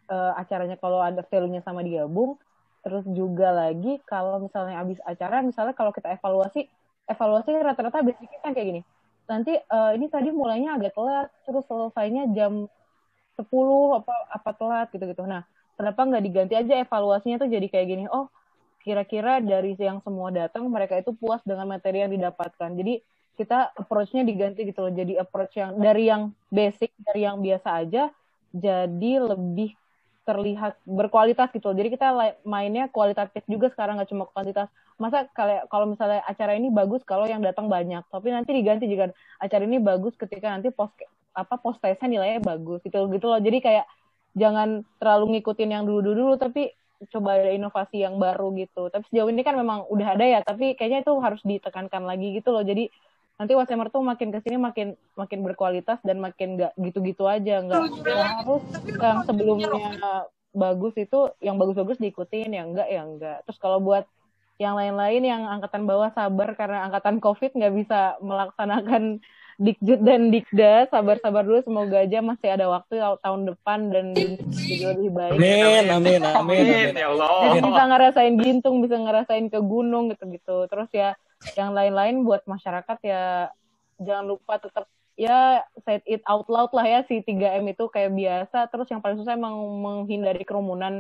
uh, acaranya kalau ada value-nya sama digabung terus juga lagi kalau misalnya habis acara misalnya kalau kita evaluasi evaluasi rata-rata basicnya kan kayak gini. Nanti uh, ini tadi mulainya agak telat terus selesainya jam 10 apa apa telat gitu gitu nah kenapa nggak diganti aja evaluasinya tuh jadi kayak gini? Oh kira-kira dari yang semua datang mereka itu puas dengan materi yang didapatkan jadi kita approach-nya diganti gitu loh jadi approach yang dari yang basic dari yang biasa aja jadi lebih terlihat berkualitas gitu loh. Jadi kita mainnya kualitatif juga sekarang nggak cuma kuantitas. Masa kayak kalau misalnya acara ini bagus kalau yang datang banyak, tapi nanti diganti juga acara ini bagus ketika nanti post apa post nilainya bagus gitu gitu loh. Jadi kayak jangan terlalu ngikutin yang dulu-dulu tapi coba ada inovasi yang baru gitu. Tapi sejauh ini kan memang udah ada ya, tapi kayaknya itu harus ditekankan lagi gitu loh. Jadi nanti Wasemer tuh makin ke sini makin makin berkualitas dan makin nggak gitu-gitu aja nggak harus yang sebelumnya bagus itu yang bagus-bagus diikutin yang enggak ya enggak terus kalau buat yang lain-lain yang angkatan bawah sabar karena angkatan covid nggak bisa melaksanakan Dikjud dan Dikda sabar-sabar dulu semoga aja masih ada waktu tahun depan dan jadi lebih baik. Amin, amin, amin, amin, ya Allah. Jadi bisa ngerasain gintung, bisa ngerasain ke gunung gitu-gitu. Terus ya yang lain-lain buat masyarakat ya jangan lupa tetap ya say it out loud lah ya si 3M itu kayak biasa terus yang paling susah emang menghindari kerumunan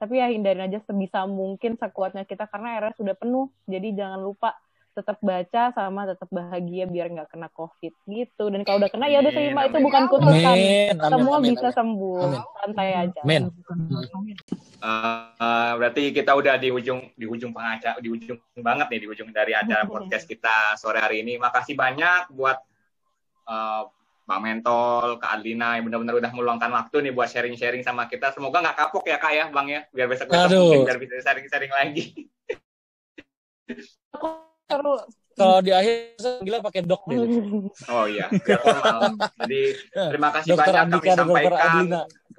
tapi ya hindarin aja sebisa mungkin sekuatnya kita karena era sudah penuh jadi jangan lupa tetap baca sama tetap bahagia biar nggak kena covid gitu dan kalau udah kena ya udah terima itu bukan kutukan semua amin, bisa amin. sembuh amin. santai aja amin. Uh, berarti kita udah di ujung di ujung pengacara di ujung banget nih di ujung dari acara podcast kita sore hari ini makasih banyak buat uh, Bang Mentol, Kak Adlina yang benar-benar udah meluangkan waktu nih buat sharing-sharing sama kita. Semoga nggak kapok ya Kak ya Bang ya, biar besok besok mungkin biar bisa sharing-sharing lagi. Kalau di akhir gila pakai dok deh. Oh iya, biar formal. Jadi terima kasih Dokter banyak Andika kami sampaikan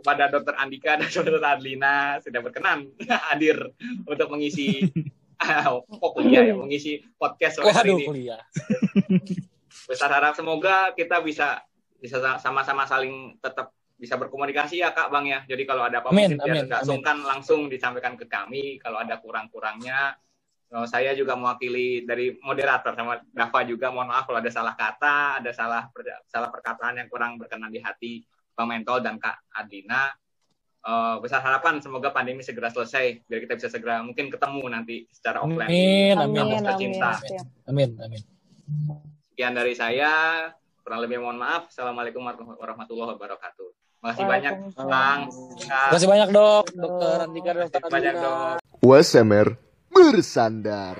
kepada Dokter Andika dan Dokter Adlina sudah berkenan hadir untuk mengisi oh, kuliah ya, mengisi podcast sore hari ini. kuliah. Besar harap semoga kita bisa bisa sama-sama saling tetap bisa berkomunikasi ya Kak Bang ya. Jadi kalau ada apa-apa biar nggak sungkan langsung disampaikan ke kami. Kalau ada kurang-kurangnya Oh, saya juga mewakili dari moderator sama Dava juga mohon maaf kalau ada salah kata, ada salah salah perkataan yang kurang berkenan di hati Bang Mentol dan Kak Adina. Uh, besar harapan semoga pandemi segera selesai biar kita bisa segera mungkin ketemu nanti secara offline. Amin, amin, amin, tercinta. Amin, amin. Sekian dari saya. Kurang lebih mohon maaf. Assalamualaikum warahmatullahi wabarakatuh. Terima kasih banyak, Bang. Terima kasih banyak, Dok. Dokter Andika, Dokter Adina. Banyak, Dok. USMR bersandar.